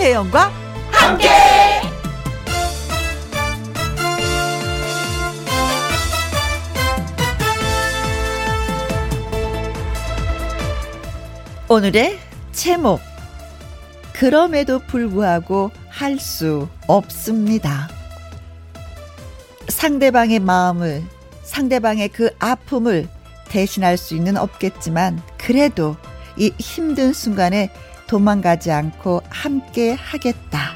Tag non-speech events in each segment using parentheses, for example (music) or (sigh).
김혜영과 함께. 오늘의 제목 그럼에도 불구하고 할 수 없습니다. 상대방의 마음을 상대방의 그 아픔을 대신할 수는 없겠지만 그래도 이 힘든 순간에 도망가지 않고 함께 하겠다.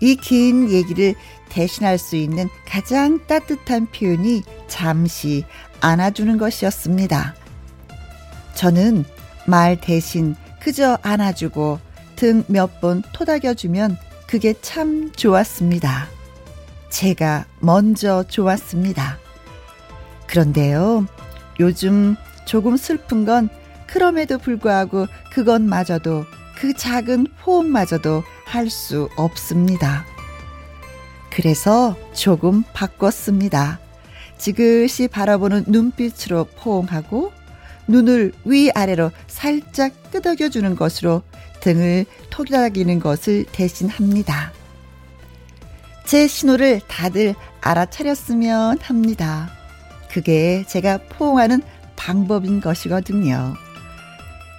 이 긴 얘기를 대신할 수 있는 가장 따뜻한 표현이 잠시 안아주는 것이었습니다. 저는 말 대신 그저 안아주고 등 몇 번 토닥여주면 그게 참 좋았습니다. 제가 먼저 좋았습니다. 그런데요, 요즘 조금 슬픈 건 그럼에도 불구하고 그것마저도 그 작은 호응마저도 할 수 없습니다. 그래서 조금 바꿨습니다. 지그시 바라보는 눈빛으로 포옹하고 눈을 위아래로 살짝 끄덕여 주는 것으로 등을 토닥이는 것을 대신합니다. 제 신호를 다들 알아차렸으면 합니다. 그게 제가 포옹하는 방법인 것이거든요.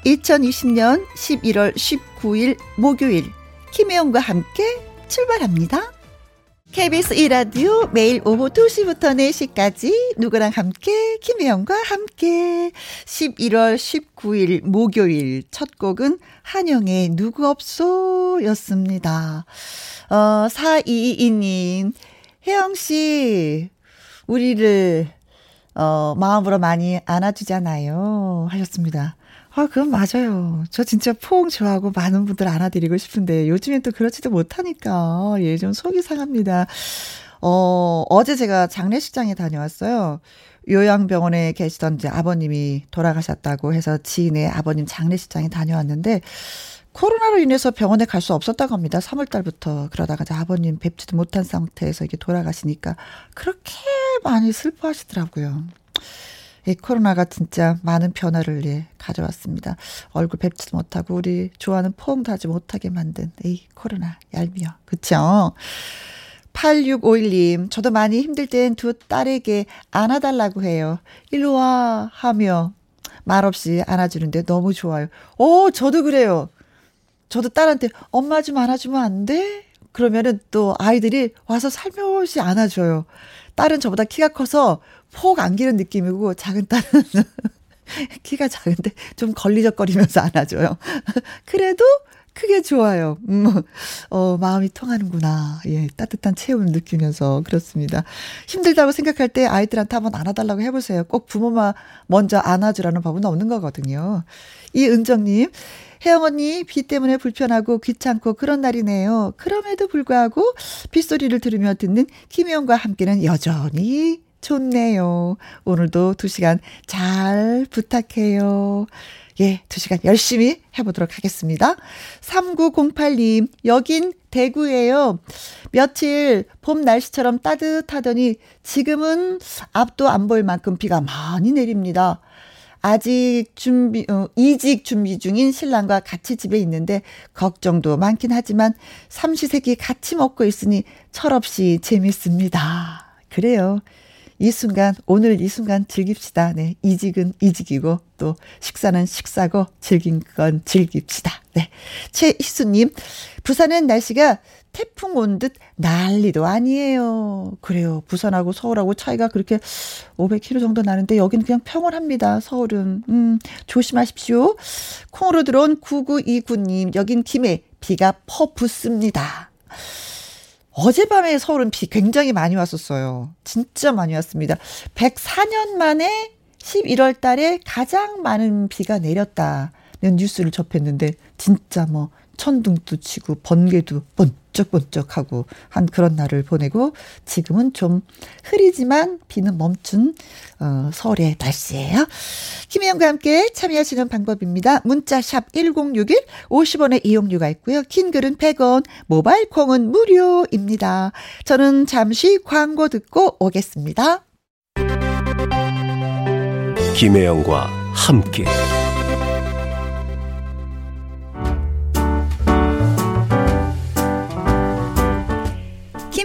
2020년 11월 19일 목요일 김혜영과 함께 출발합니다. KBS 이라디오 매일 오후 2시부터 4시까지 누구랑 함께 김혜영과 함께 11월 19일 목요일 첫 곡은 한영의 누구 없소 였습니다. 어 4222님 혜영 씨 우리를 어 마음으로 많이 안아주잖아요 하셨습니다. 아, 그건 맞아요. 저 진짜 포옹 좋아하고 많은 분들 안아드리고 싶은데 요즘엔 또 그렇지도 못하니까 예, 좀 속이 상합니다. 어, 어제 제가 장례식장에 다녀왔어요. 요양병원에 계시던 이제 아버님이 돌아가셨다고 해서 지인의 아버님 장례식장에 다녀왔는데 코로나로 인해서 병원에 갈 수 없었다고 합니다. 3월 달부터 그러다가 이제 아버님 뵙지도 못한 상태에서 이게 돌아가시니까 그렇게 많이 슬퍼하시더라고요. 이 코로나가 진짜 많은 변화를 예, 가져왔습니다. 얼굴 뵙지도 못하고 우리 좋아하는 포옹도 하지 못하게 만든 이 코로나 얄미워. 그쵸? 8651님, 저도 많이 힘들 땐 두 딸에게 안아달라고 해요. 일로 와 하며 말없이 안아주는데 너무 좋아요. 오, 저도 그래요. 저도 딸한테 엄마 좀 안아주면 안 돼? 그러면은 또 아이들이 와서 살며시 안아줘요. 딸은 저보다 키가 커서 폭 안기는 느낌이고 작은 딸은 (laughs) 키가 작은데 좀 걸리적거리면서 안아줘요. (laughs) 그래도 크게 좋아요. 음, 어, 마음이 통하는구나. 예, 따뜻한 체온을 느끼면서 그렇습니다. 힘들다고 생각할 때 아이들한테 한번 안아달라고 해보세요. 꼭 부모만 먼저 안아주라는 법은 없는 거거든요. 이은정님, 혜영 언니, 비 때문에 불편하고 귀찮고 그런 날이네요. 그럼에도 불구하고 빗소리를 들으며 듣는 김혜영과 함께는 여전히 좋네요. 오늘도 두 시간 잘 부탁해요. 예, 두 시간 열심히 해보도록 하겠습니다. 3908님, 여긴 대구예요. 며칠 봄 날씨처럼 따뜻하더니 지금은 앞도 안 보일 만큼 비가 많이 내립니다. 아직 준비, 어, 이직 준비 중인 신랑과 같이 집에 있는데 걱정도 많긴 하지만 삼시세끼 같이 먹고 있으니 철없이 재밌습니다. 그래요. 이 순간, 오늘 이 순간 즐깁시다. 네. 이직은 이직이고, 또 식사는 식사고, 즐긴 건 즐깁시다. 네. 최희수님, 부산은 날씨가 태풍 온 듯 난리도 아니에요. 그래요. 부산하고 서울하고 차이가 그렇게 500km 정도 나는데 여기는 그냥 평온합니다. 서울은. 음, 조심하십시오. 콩으로 들어온 9929님, 여긴 김해 비가 퍼붓습니다. 어젯밤에 서울은 비 굉장히 많이 왔었어요. 진짜 많이 왔습니다. 104년 만에 11월 달에 가장 많은 비가 내렸다는 뉴스를 접했는데 진짜 뭐 천둥도 치고 번개도 번쩍번쩍하고 한 그런 날을 보내고 지금은 좀 흐리지만 비는 멈춘 어, 서울의 날씨예요. 김혜영과 함께 참여하시는 방법입니다. 문자 샵 1061, 50원의 이용료가 있고요. 긴 글은 100원, 모바일 콩은 무료입니다. 저는 잠시 광고 듣고 오겠습니다. 김혜영과 함께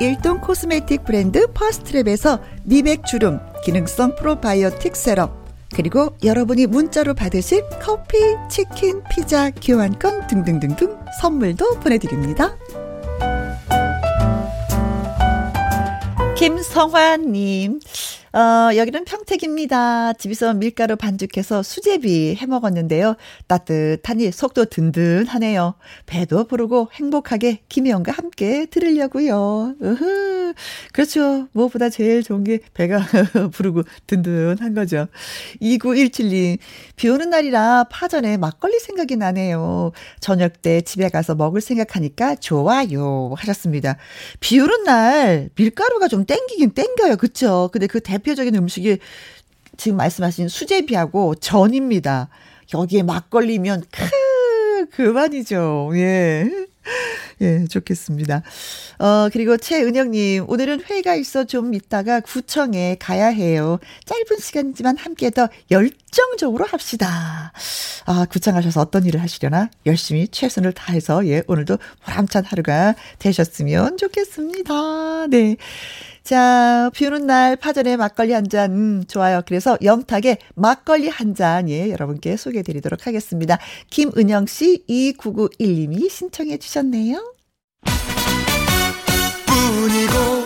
일동 코스메틱 브랜드 퍼스트랩에서 미백 주름 기능성 프로바이오틱 세럼 그리고 여러분이 문자로 받으실 커피, 치킨, 피자, 교환권 등등등등 선물도 보내드립니다. 김성환님, 어, 여기는 평택입니다. 집에서 밀가루 반죽해서 수제비 해 먹었는데요. 따뜻하니 속도 든든하네요. 배도 부르고 행복하게 김혜영과 함께 들으려고요. 으흐. 그렇죠. 무엇보다 제일 좋은 게 배가 (laughs) 부르고 든든한 거죠. 2917님, 비 오는 날이라 파전에 막걸리 생각이 나네요. 저녁 때 집에 가서 먹을 생각하니까 좋아요. 하셨습니다. 비 오는 날 밀가루가 좀 땡기긴 땡겨요. 그쵸? 근데 그 대, 대표적인 음식이 지금 말씀하신 수제비하고 전입니다. 여기에 막걸리면 크 그만이죠. 예. 예, 좋겠습니다. 어, 그리고 최은영님, 오늘은 회의가 있어 좀 있다가 구청에 가야 해요. 짧은 시간이지만 함께 더 열정적으로 합시다. 아, 구청 가셔서 어떤 일을 하시려나? 열심히 최선을 다해서, 예, 오늘도 보람찬 하루가 되셨으면 좋겠습니다. 네. 자, 비 오는 날 파전에 막걸리 한 잔, 음, 좋아요. 그래서 영탁의 막걸리 한 잔, 예, 여러분께 소개해 드리도록 하겠습니다. 김은영 씨, 2991님이 신청해 주셨네요. 뿐이고.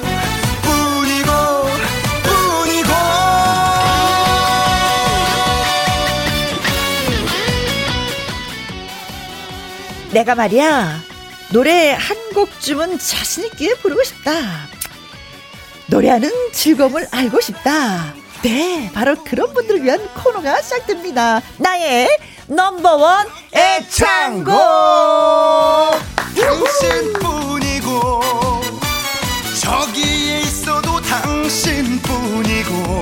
내가 말이야, 노래 한 곡쯤은 자신있게 부르고 싶다. 노래하는 즐거움을 알고 싶다. 네, 바로 그런 분들을 위한 코너가 시작됩니다. 나의 넘버원 애창곡! 당신뿐이고, 저기에 있어도 당신뿐이고,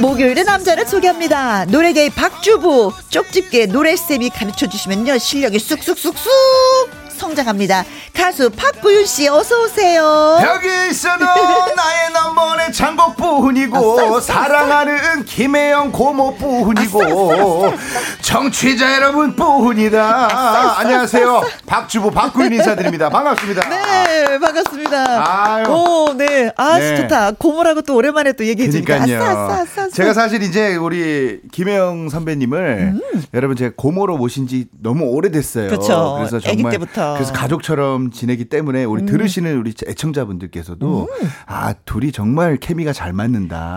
목요일에 남자를 소개합니다. 노래계의 박주부, 쪽집게 노래쌤이 가르쳐 주시면요, 실력이 쑥쑥쑥쑥 성장합니다. 가수 박구윤 씨 어서 오세요. 여기 있어도 (laughs) 나의 넘버는 장곡뿐이고 사랑하는 김혜영 고모뿐이고 정취자 여러분뿐이다. 안녕하세요. 박주부 박구윤 인사드립니다. 반갑습니다. 네, 반갑습니다. 아유. 오, 네. 아, 네. 좋다. 고모라고 또 오랜만에 또 얘기해 주니까. 아싸, 제가 사실 이제 우리 김혜영 선배님을 음. 여러분 제가 고모로 모신 지 너무 오래됐어요. 그렇죠. 그래서 정말 때부터. 그래서 가족처럼 지내기 때문에 우리 음. 들으시는 우리 애청자분들께서도 음. 아 둘이 정말 케미가 잘 맞는다.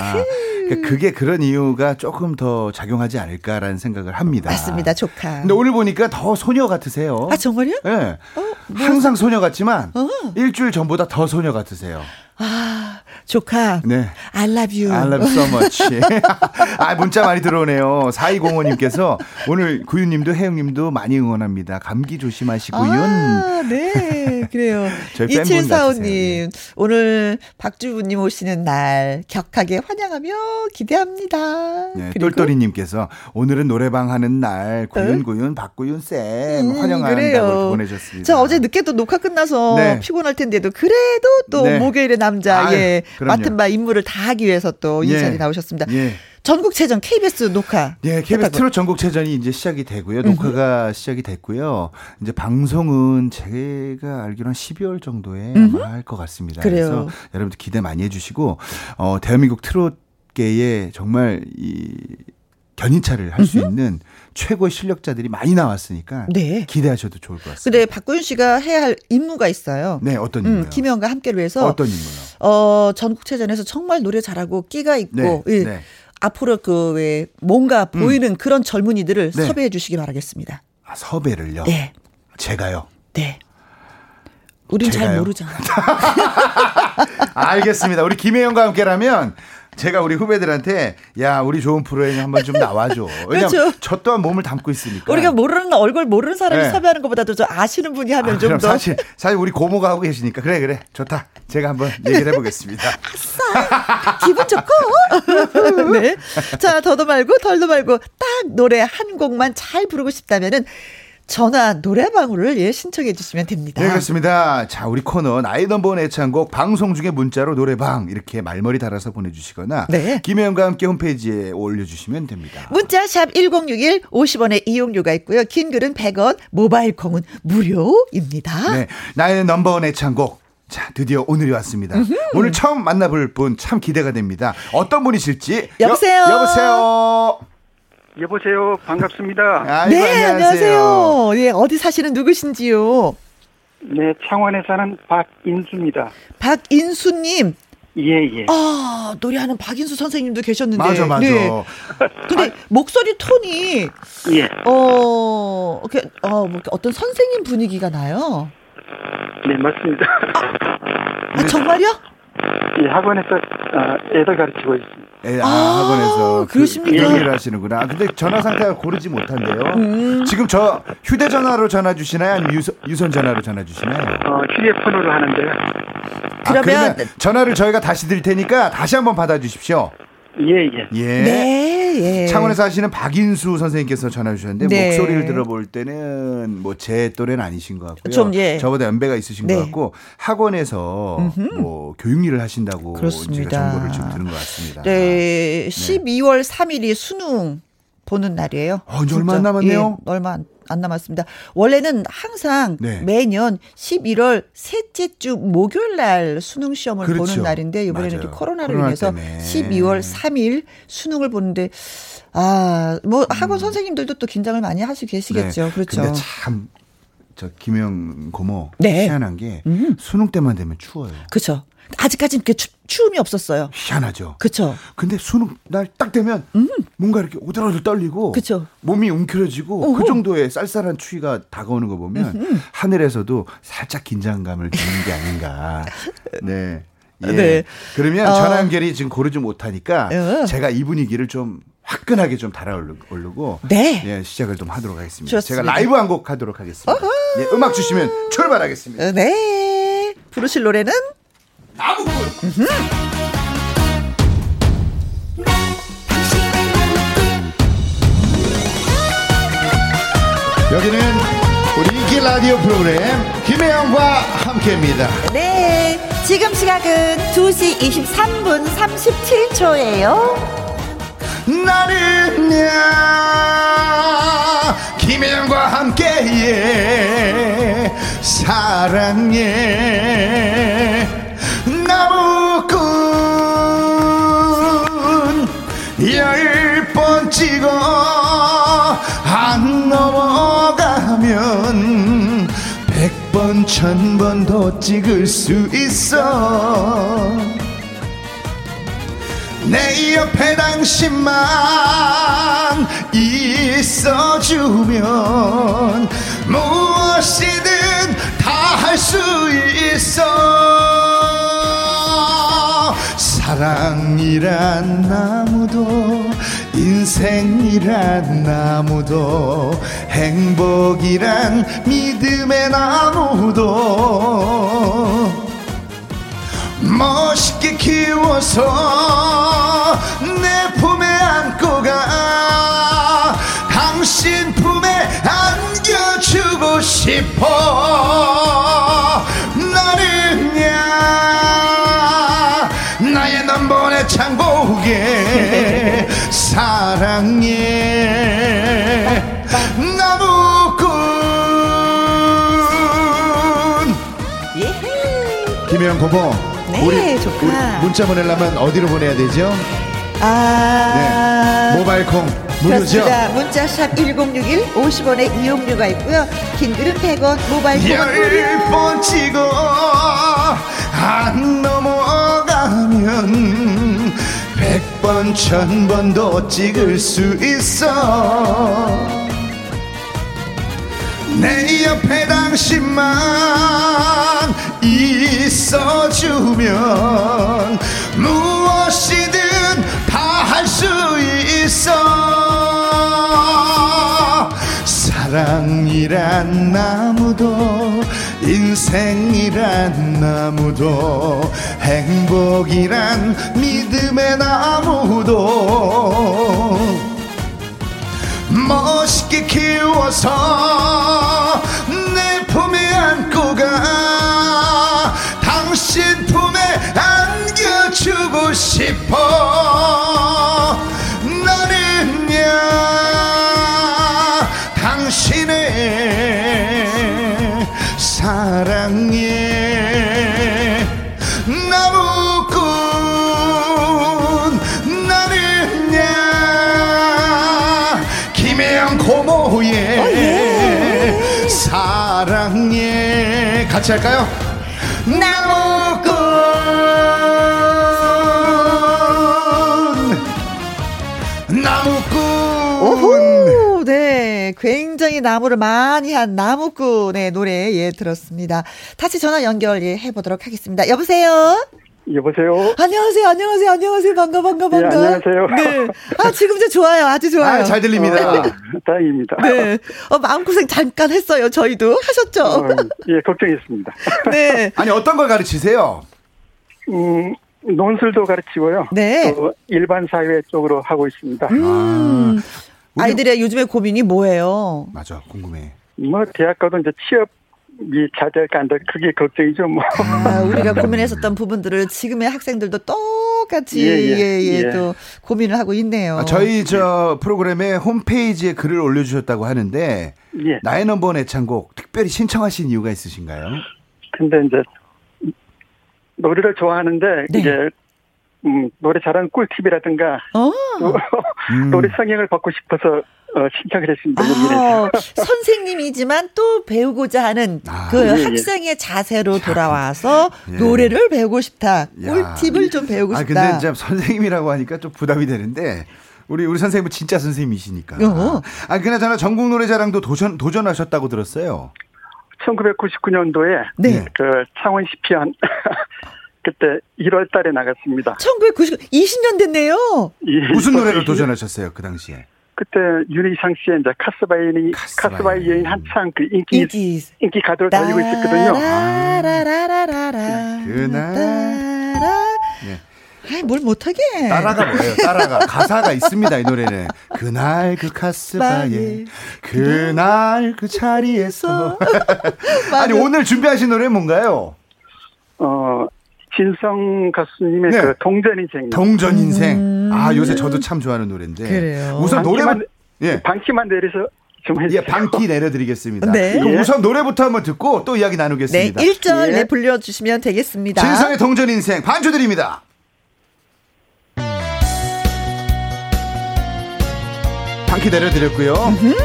그러니까 그게 그런 이유가 조금 더 작용하지 않을까라는 생각을 합니다. 맞습니다, 조카. 근데 오늘 보니까 더 소녀 같으세요. 아 정말요? 네. 어, 뭐. 항상 소녀 같지만 어. 일주일 전보다 더 소녀 같으세요. 아, 조카. 네. I love you. I love so much. (laughs) 아, 문자 많이 들어오네요. 4205님께서 오늘 구윤님도 혜영님도 많이 응원합니다. 감기 조심하시고요. 아, 네. 그래요. (laughs) 저희 2745님, 오늘 박주부님 오시는 날 격하게 환영하며 기대합니다. 네, 똘똘이님께서 오늘은 노래방 하는 날 구윤구윤 박구윤 쌤 음, 환영한다고 보내셨습니다. 자, 어제 늦게 또 녹화 끝나서 네. 피곤할 텐데도 그래도 또 네. 목요일에 남 남자, 아유, 예. 그럼요. 맡은 바 임무를 다 하기 위해서 또이 예. 자리에 나오셨습니다. 예. 전국체전 KBS 녹화. 예, KBS 했다고요? 트롯 전국체전이 이제 시작이 되고요. 녹화가 시작이 됐고요. 이제 방송은 제가 알기로 한 12월 정도에 아마 할것 같습니다. 그래요. 래서 여러분들 기대 많이 해주시고, 어, 대한민국 트롯계에 정말 이 견인차를 할 수 있는 최고의 실력자들이 많이 나왔으니까 네. 기대하셔도 좋을 것 같습니다. 근데 박구윤 씨가 해야 할 임무가 있어요. 네, 어떤 음, 임무요? 김혜원과 함께를 위해서 어떤 임무요? 어, 전국체전에서 정말 노래 잘하고 끼가 있고 네, 예, 네. 앞으로 그 왜 뭔가 보이는 그런 젊은이들을 네. 섭외해 주시기 바라겠습니다. 아, 섭외를요? 네. 제가요? 네. 우린 잘 제가요? 모르잖아. (laughs) 알겠습니다. 우리 김혜영과 함께라면 제가 우리 후배들한테 야 우리 좋은 프로에 한번 좀 나와줘. (laughs) 왜냐면 그렇죠. 저 또한 몸을 담고 있으니까. 우리가 모르는 얼굴 모르는 사람이 네. 섭외하는 것보다도 저 아시는 분이 하면 아, 좀 그럼 더. 사실 사실 우리 고모가 하고 계시니까 그래 그래 좋다. 제가 한번 얘기를 해보겠습니다. (laughs) 기분 좋고. (laughs) 네. 자, 더도 말고 덜도 말고 딱 노래 한 곡만 잘 부르고 싶다면은 전화 노래방으로를 예 신청해 주시면 됩니다. 네 그렇습니다. 자 우리 코너 나이 넘버원 애창곡 방송 중에 문자로 노래방 이렇게 말머리 달아서 보내 주시거나 네. 김혜영과 함께 홈페이지에 올려 주시면 됩니다. 문자 샵 1061 50원의 이용료가 있고요. 긴 글은 100원, 모바일 콩은 무료입니다. 네, 나의 넘버원 애창곡. 자, 드디어 오늘이 왔습니다. 오늘 처음 만나볼 분 참 기대가 됩니다. 어떤 분이실지. 여보세요? 여, 여보세요? 여보세요. 반갑습니다. 아이고, 네, 안녕하세요. 예, 어디 사시는 누구신지요? 네, 창원에 사는 박인수입니다. 박인수님. 예, 예. 아, 노래하는 박인수 선생님도 계셨는데. 맞아, 맞아. 네. 근데 목소리 톤이 예. 어, 이렇게 어, 뭐 어떤 선생님 분위기가 나요. 네, 맞습니다. 아, 정말요? 예, 학원에서 어, 애들 가르치고 있습니다. 예, 아, 아, 학원에서 그, 그러십니까? 그 일을 하시는구나. 아, 근데 전화 상태가 고르지 못한데요. 음. 지금 저 휴대전화로 전화 주시나요? 아니면 유선, 유선 전화로 전화 주시나요? 어, 휴대폰으로 하는데요. 아, 그러면- 전화를 저희가 다시 드릴 테니까 다시 한번 받아 주십시오. 예, 예. 예. 네, 예. 창원에서 하시는 박인수 선생님께서 전화 주셨는데 네. 목소리를 들어볼 때는 뭐 제 또래는 아니신 것 같고요. 좀, 예. 저보다 연배가 있으신 네. 것 같고 학원에서 뭐 교육 일을 하신다고 그렇습니다. 제가 정보를 좀 들은 것 같습니다. 네, 12월 3일이 수능 보는 날이에요. 어, 이제 얼마 안 남았네요. 예, 얼마 안, 안 남았습니다. 원래는 항상 네. 매년 11월 셋째 주 목요일 날 수능 시험을 그렇죠. 보는 날인데 이번에는 맞아요. 코로나로 코로나 인해서 때문에. 12월 3일 수능을 보는데 아, 뭐 학원 선생님들도 또 긴장을 많이 하시고 계시겠죠. 음. 네. 그렇죠. 근데 참, 저 김영 고모 네. 희한한 게 음. 수능 때만 되면 추워요. 그렇죠. 아직까지는 이렇게 추, 추움이 없었어요. 희한하죠. 그렇죠. 근데 수능 날 딱 되면 뭔가 이렇게 오들오들 떨리고 음. 그쵸. 몸이 웅크려지고 어허. 그 정도의 쌀쌀한 추위가 다가오는 거 보면 하늘에서도 살짝 긴장감을 주는 게 아닌가. (laughs) 네. 예. 네. 그러면 어. 전화 연결이 지금 고르지 못하니까 어. 제가 이 분위기를 좀 화끈하게 좀 달아오르고 네. 예, 시작을 좀 하도록 하겠습니다. 좋습니다. 제가 라이브 한 곡 하도록 하겠습니다. 예, 음악 주시면 출발하겠습니다. 어, 네. 부르실 노래는 나무꾼. 여기는 우리 인기 라디오 프로그램 김혜영과 함께입니다. 네. 지금 시각은 2시 23분 37초예요. 나는 야 김혜영과 함께해 사랑해 나무꾼 열 번 찍어 안 넘어가면 백 번 천 번 더 찍을 수 있어. 내 옆에 당신만 있어주면 무엇이든 다 할 수 있어 사랑이란 나무도 인생이란 나무도 행복이란 믿음의 나무도 멋있게 키워서 내 품에 안고 가. 당신 품에 안겨주고 싶어 창곡에 사랑해 나무꾼. 김혜영 고모. 네, 우리. 우리 문자 보내려면 어디로 보내야 되죠? 아. 네. 모바일 콩 무료죠? 그렇습니다. 문자샵 1061 50원의 이용료가 있고요. 긴 글은 100원, 모바일 콩은 무료. 열번 찍어 안 넘어가면 백번 천번도 찍을 수 있어 내 옆에 당신만 사랑이란 나무도 인생이란 나무도 행복이란 믿음의 나무도 멋있게 키워서 내 품에 안고 가. 당신 품에 안겨주고 싶어 같이 할까요? 나무꾼 나무꾼 오호, 네. 굉장히 나무를 많이 한 나무꾼의 노래, 예, 들었습니다. 다시 전화 연결, 예, 해보도록 하겠습니다. 여보세요? 여보세요. 안녕하세요, 안녕하세요, 안녕하세요. 반가, 반가, 반가. 예, 안녕하세요. 네. 아, 지금 이제 좋아요. 아주 좋아요. 아, 잘 들립니다. 어, 다행입니다. 네. 어, 마음고생 잠깐 했어요. 저희도. 하셨죠? 어, 예, 걱정했습니다. 네. (laughs) 아니 어떤 걸 가르치세요? 음, 논술도 가르치고요. 네. 또 일반 사회 쪽으로 하고 있습니다. 음. 우리- 아이들의 요즘의 고민이 뭐예요? 맞아 궁금해. 뭐 대학 가도 이제 취업 이잘 될까 안 될까 그게 걱정이죠. 뭐. 아, 우리가 고민했었던 부분들을 지금의 학생들도 똑같이 예, 예, 예, 예, 예. 또 고민을 하고 있네요. 아, 저희 저 프로그램에 홈페이지에 글을 올려주셨다고 하는데 예. 나의 넘버 애창곡 특별히 신청하신 이유가 있으신가요? 근데 이제 노래를 좋아하는데 네. 이게 음, 노래 잘하는 꿀팁이라든가 어. 또 음. (laughs) 노래 성향을 받고 싶어서 어, 신청을 했습니다. 아, 선생님이지만 또 배우고자 하는 아, 그 예, 예. 학생의 자세로 돌아와서 예. 노래를 배우고 싶다. 야. 꿀팁을 좀 배우고 아 싶다. 근데 이제 선생님이라고 하니까 좀 부담이 되는데 우리 우리 선생님은 진짜 선생님이시니까. 어. 아 그나저나 전국 노래자랑도 도전 도전하셨다고 들었어요. 1999년도에 네. 그 창원 시피안 (laughs) 그때 1월 달에 나갔습니다. 1990 20년 됐네요. 이- 무슨 노래를 이- 도전하셨어요 그 당시에? 그때 윤희상 씨의 이제 카스바이니 카스바이. 여인 한창 그 인기 인기 인기 가도를 달리고 있었거든요. 따라라라라라. 그날. 따라. 예. 아이, 뭘 못하게. 따라가 뭐예요? 따라가 가사가 있습니다 이 노래는. 그날 그 카스바에 그날 그 자리에서. (laughs) 아니 오늘 준비하신 노래 뭔가요? 어 진성 가수님의 네. 그 동전 인생 동전 인생. 아 요새 저도 참 좋아하는 노래인데. 그래요. 우선 노래 방키만, 예. 방키만 내려서. 예, 방키 내려드리겠습니다. 네. 그럼 예. 우선 노래부터 한번 듣고 또 이야기 네, 나누겠습니다. 1절 예. 네, 불려주시면 되겠습니다. 진성의 동전 인생 반주 드립니다. 방키 내려드렸고요.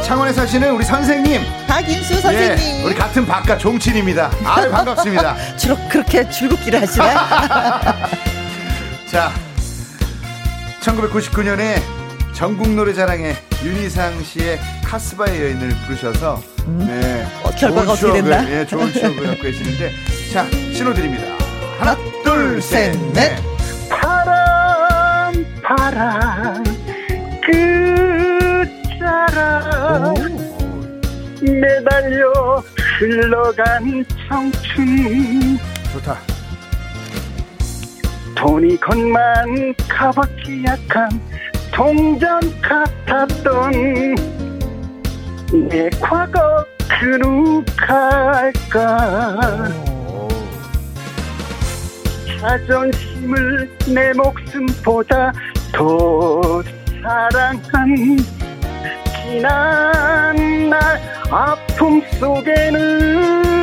창원에 사시는 우리 선생님. 박인수 선생님. 예, 우리 같은 박가 종친입니다. 아유, 반갑습니다. (laughs) 주로 그렇게 줄긋기를 하시나요? (laughs) 자, 1999년에 전국 노래자랑에 윤희상 씨의 카스바의 여인을 부르셔서 네, 어, 결과가 좋은 어떻게 추억을, 됐나? 예, 좋은 추억을 (laughs) 갖고 계시는데 자, 신호 드립니다. 하나, 둘, 셋, 셋, 넷. 넷. 바람 바람 끝자락 매달려 흘러간 청춘 좋다. 돈이 것만 값어치 약한 동전 같았던 내 과거 그누갈까? 자존심을 내 목숨보다 더 사랑한 지난 날 아픔 속에는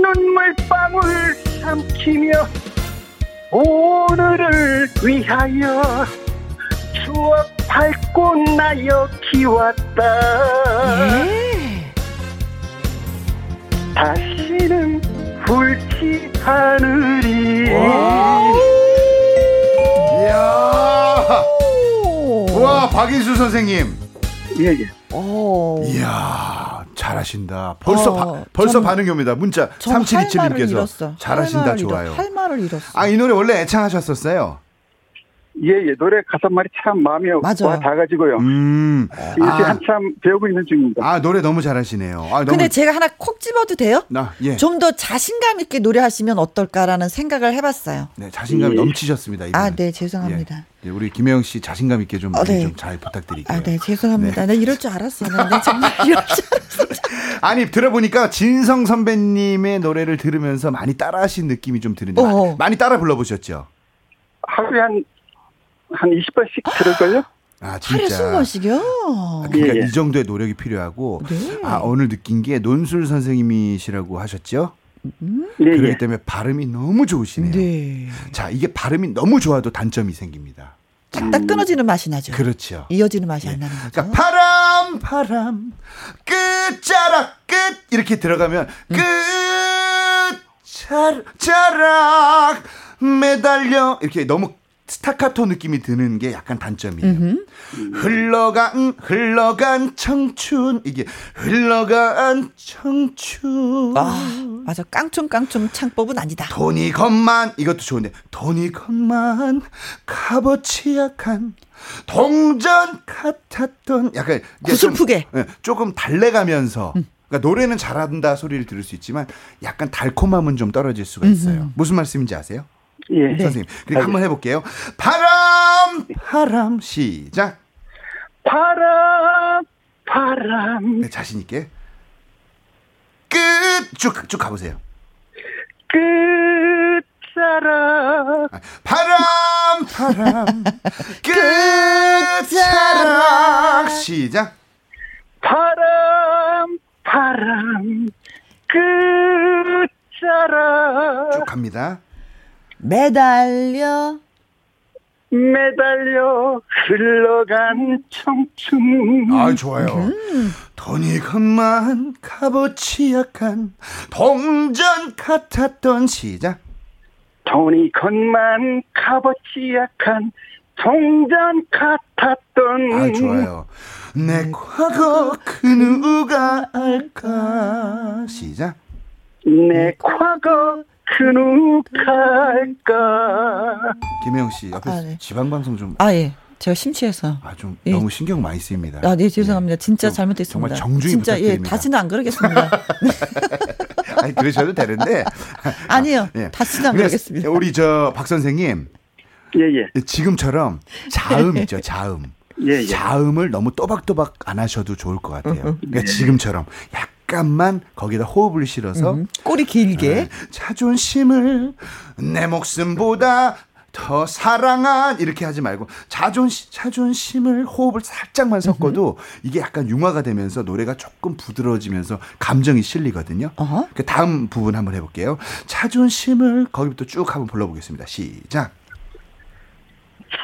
눈물방울 삼키며 오늘을 위하여 추억 밟고 나 여기 왔다 예. 다시는 이야. 오. 와, 박인수 선생님. 예예 오. 이야, 잘하신다. 벌써 어, 바- 벌써 전- 반응이 옵니다. 문자 전할 말을 3727님께서 잃었어. 잘하신다 좋아요. 할 말을 잃었어. 아, 이 노래 원래 애창하셨었어요. 예 예 노래 가사 말이 참 마음에 맞아. 와 닿아가지고요 음. 이렇게 아, 한참 배우고 있는 중입니다 아, 노래 너무 잘하시네요. 아, 너무 근데 제가 하나 콕 집어도 돼요? 나 예. 좀 더 자신감 있게 노래하시면 어떨까라는 생각을 해봤어요. 네, 자신감이 예. 넘치셨습니다. 이분은. 아, 네, 죄송합니다. 예. 예, 우리 김혜영 씨 자신감 있게 좀 어, 네. 좀잘 부탁드릴게요. 아, 네, 죄송합니다. 나 이럴 줄 알았어. 나, 나 정말 이럴 줄 알았어. (laughs) 아니 들어보니까 진성 선배님의 노래를 들으면서 많이 따라하신 느낌이 좀 드는데 어. 많이 따라 불러보셨죠? 하루에 한, 한 20번씩 들을걸요? (gasps) 아 하루에 진짜. 20번씩이요? 그러니까 예, 예. 이 정도의 노력이 필요하고 네. 아 오늘 느낀 게 논술 선생님이시라고 하셨죠? 예, 그렇기 예. 때문에 발음이 너무 좋으시네요. 네. 자 이게 발음이 너무 좋아도 단점이 생깁니다. 딱딱 끊어지는 맛이 나죠. 그렇죠. 이어지는 맛이 안 나는 거죠. 그러니까 바람 바람 끝자락 끝 이렇게 들어가면 끝자락 매달려 이렇게 너무 스타카토 느낌이 드는 게 약간 단점이에요. 흘러간 흘러간 청춘 이게 흘러간 청춘 아, 맞아. 깡충깡충 창법은 아니다. 돈이 것만 이것도 좋은데 돈이 것만 값어치 약한 동전 같았던 약간 이게 좀, 구슬프게. 예, 조금 달래가면서 그러니까 노래는 잘한다 소리를 들을 수 있지만 약간 달콤함은 좀 떨어질 수가 있어요. 무슨 말씀인지 아세요? 예. 선생님. 그러니까 한번 해볼게요. 바람 바람 시작. 바람, 바람, 네, 자신 있게. 끝 쭉 쭉 가보세요. 끝자락, 아, 바람 바람. 끝자락 시작. 바람, 바람, 끝자락, 쭉 갑니다 매달려. 매달려 흘러간 청춘. 아 좋아요. 돈이 것만 값어치 약한 동전 같았던 시작 돈이 것만 값어치 약한 동전 같았던. 아 좋아요. 내 과거 그 누가 알까? 시작. 내 과거 그 누가 알까. 김혜영 씨 옆에 아, 네. 지방 방송 좀 아, 예. 제가 심취해서. 아, 좀 예. 너무 신경 많이 쓰입니다. 아, 네, 죄송합니다. 예. 진짜 좀 잘못했습니다. 정말 정중히 진짜, 예, 부탁드립니다. 다시는 안 그러겠습니다. (laughs) 아니 그러셔도 되는데. (laughs) 아니요. 예. 다시는 안 그러겠습니다. 우리 저 박 선생님 예, 예. 지금처럼 자음 있죠, (laughs) 자음. 예, 예. 자음을 너무 또박또박 안 하셔도 좋을 것 같아요. 그러니까 지금처럼 약 간만 거기다 호흡을 실어서 음, 꼬리 길게. 네, 자존심을 내 목숨보다 더 사랑한 이렇게 하지 말고 자존심 자존심을 호흡을 살짝만 섞어도 이게 약간 융화가 되면서 노래가 조금 부드러워지면서 감정이 실리거든요. 어허. 그 다음 부분 한번 해볼게요. 자존심을 거기부터 쭉 한번 불러보겠습니다. 시작.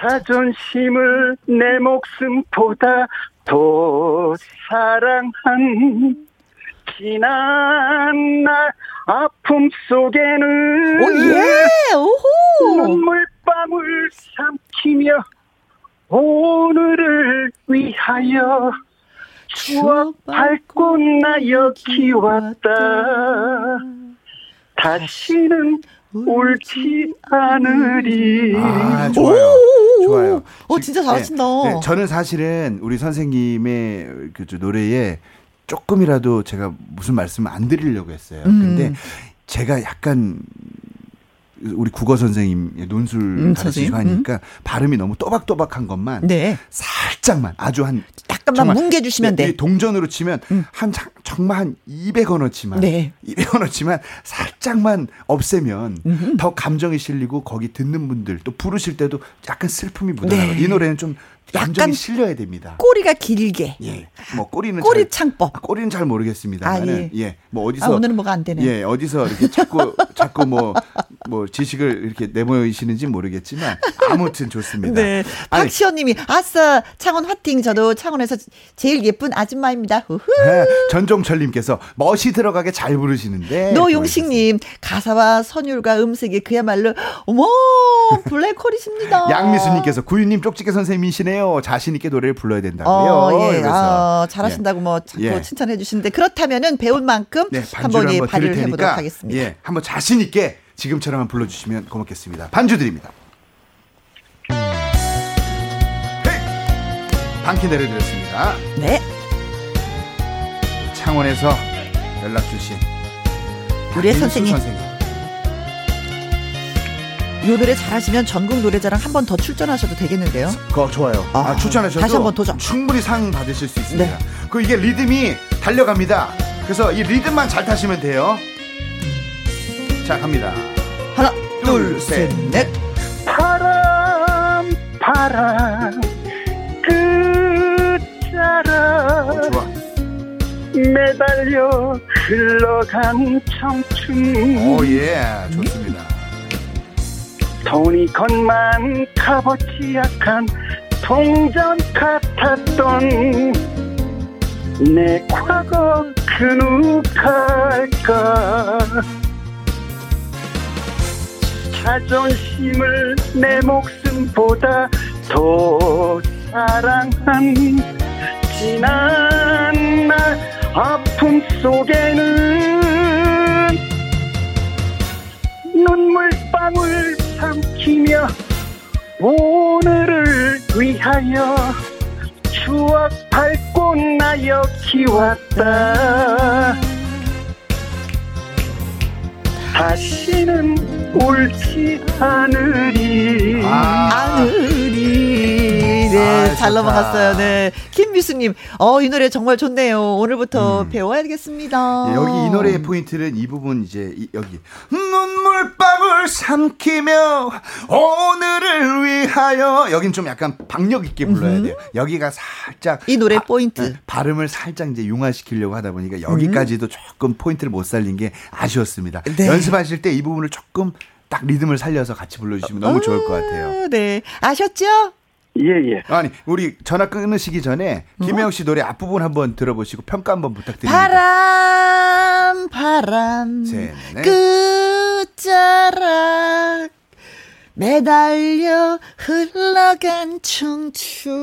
자존심을 내 목숨보다 더 사랑한 지난 날 아픔 속에는 오, 예! 오호! 눈물방울 삼키며 오늘을 위하여 추억 밟고 나 여기 왔다 다시는 울지 않으리 아, 좋아요. 좋아요. 오, 진짜 잘하신다. 네, 네, 저는 사실은 우리 선생님의 그저 노래에 조금이라도 제가 무슨 말씀을 안 드리려고 했어요. 음. 근데 제가 약간 우리 국어 선생님 논술 음, 가르치시고 선생님. 하니까 발음이 너무 또박또박한 것만 네. 살짝만 아주 한 약간만 뭉개주시면 네, 돼. 이 동전으로 치면 한 장- 정말 한 200원어치만 네. 200원어치만 살짝만 없애면 더 감정이 실리고 거기 듣는 분들 또 부르실 때도 약간 슬픔이 묻어나요. 네. 이 노래는 좀 약간 실려야 됩니다. 꼬리가 길게. 예. 뭐 꼬리는 꼬리 잘, 창법. 아, 꼬리는 잘 모르겠습니다만은 아, 예. 예. 뭐 어디서 아, 오늘은 뭐가 안 되네. 예, 어디서 이렇게 자꾸 (laughs) 자꾸 뭐뭐 지식을 이렇게 내모이시는지 모르겠지만 아무튼 좋습니다. (laughs) 네. 아니, 박시원 님이, 아싸, 창원 화팅. 저도 창원에서 제일 예쁜 아줌마입니다. 후후. 네, 전종철 님께서 멋이 들어가게 잘 부르시는데 노용식 님, 가사와 선율과 음색이 그야말로, 어머, 블랙홀이십니다. (laughs) 양미수 님께서 구윤 님 쪽지게 선생님이시네 요. 자신 있게 노래를 불러야 된다고요. 어, 예. 아, 잘하신다고 뭐 자꾸 예. 칭찬해 주시는데 그렇다면은 배운 만큼 네, 한번 예, 한번 발휘를 드릴 해보도록 하겠습니다. 예, 한번 자신 있게 지금처럼 불러주시면 고맙겠습니다. 반주 드립니다. 반키 내려드렸습니다. 네. 창원에서 연락 주신 우리의 선생님. 선생님. 이 노래 잘하시면 전국 노래자랑 한 번 더 출전하셔도 되겠는데요. 그거 좋아요. 아, 아, 추천하셔도 다시 한번 도전. 충분히 상 받으실 수 있습니다. 네. 그 이게 리듬이 달려갑니다. 그래서 이 리듬만 잘 타시면 돼요. 자 갑니다. 하나, 둘, 둘, 셋, 셋, 넷. 바람 바람 끝자락 어, 좋아. 매달려 흘러간 청춘 오 예, 좋습니다. 돈이 것만 값어치 약한 동전 같았던 내 과거 그 누굴까? 자존심을 내 목숨보다 더 사랑한 지난 날 아픔 속에는 눈물방울 삼키며 오늘을 위하여 추억 나 여기 왔다. 다시는 울지 않으리. 아, 아느리. 네, 아, 잘 좋다. 넘어갔어요. 네. 김미수님, 어, 이 노래 정말 좋네요. 오늘부터 음. 배워야겠습니다. 예, 여기 이 노래의 포인트는 이 부분 이제 이, 여기 눈물방울 삼키며 오늘을 위하여 여긴 좀 약간 박력 있게 불러야 돼요. 여기가 살짝 이 노래 바- 포인트. 네, 발음을 살짝 이제 융화시키려고 하다 보니까 여기까지도 조금 포인트를 못 살린 게 아쉬웠습니다. 네. 연습하실 때 이 부분을 조금 딱 리듬을 살려서 같이 불러주시면 너무 좋을 것 같아요. 아, 네. 아셨죠? 예 예 아니 우리 전화 끊으시기 전에 김혜영 씨 노래 앞부분 한번 들어보시고 평가 한번 부탁드립니다. 바람, 바람. 셋, 넷. 끝자락. 매달려 흘러간 청춘.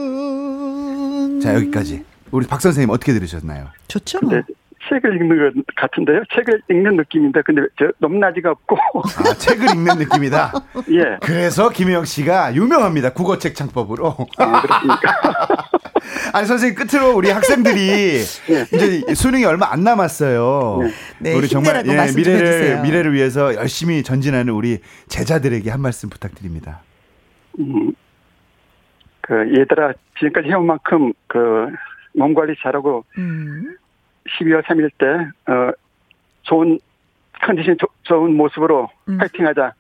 자 여기까지 우리 박 선생님 어떻게 들으셨나요? 좋죠? 근데 책을 읽는 것 같은데요 책을 읽는 느낌인데 근데 저 넘나지가 없고 아 책을 읽는 느낌이다. (laughs) 예 그래서 김혜영 씨가 유명합니다. 국어책 창법으로. (laughs) 아니 선생님 끝으로 우리 학생들이 이제 수능이 얼마 안 남았어요. 네, 우리 정말 좀 미래를 해주세요. 미래를 위해서 열심히 전진하는 우리 제자들에게 한 말씀 부탁드립니다. 음, 그 얘들아 지금까지 해온 만큼 그 몸 관리 잘하고 음. 12월 3일 때 어, 좋은 컨디션 조- 좋은 모습으로 음. 파이팅하자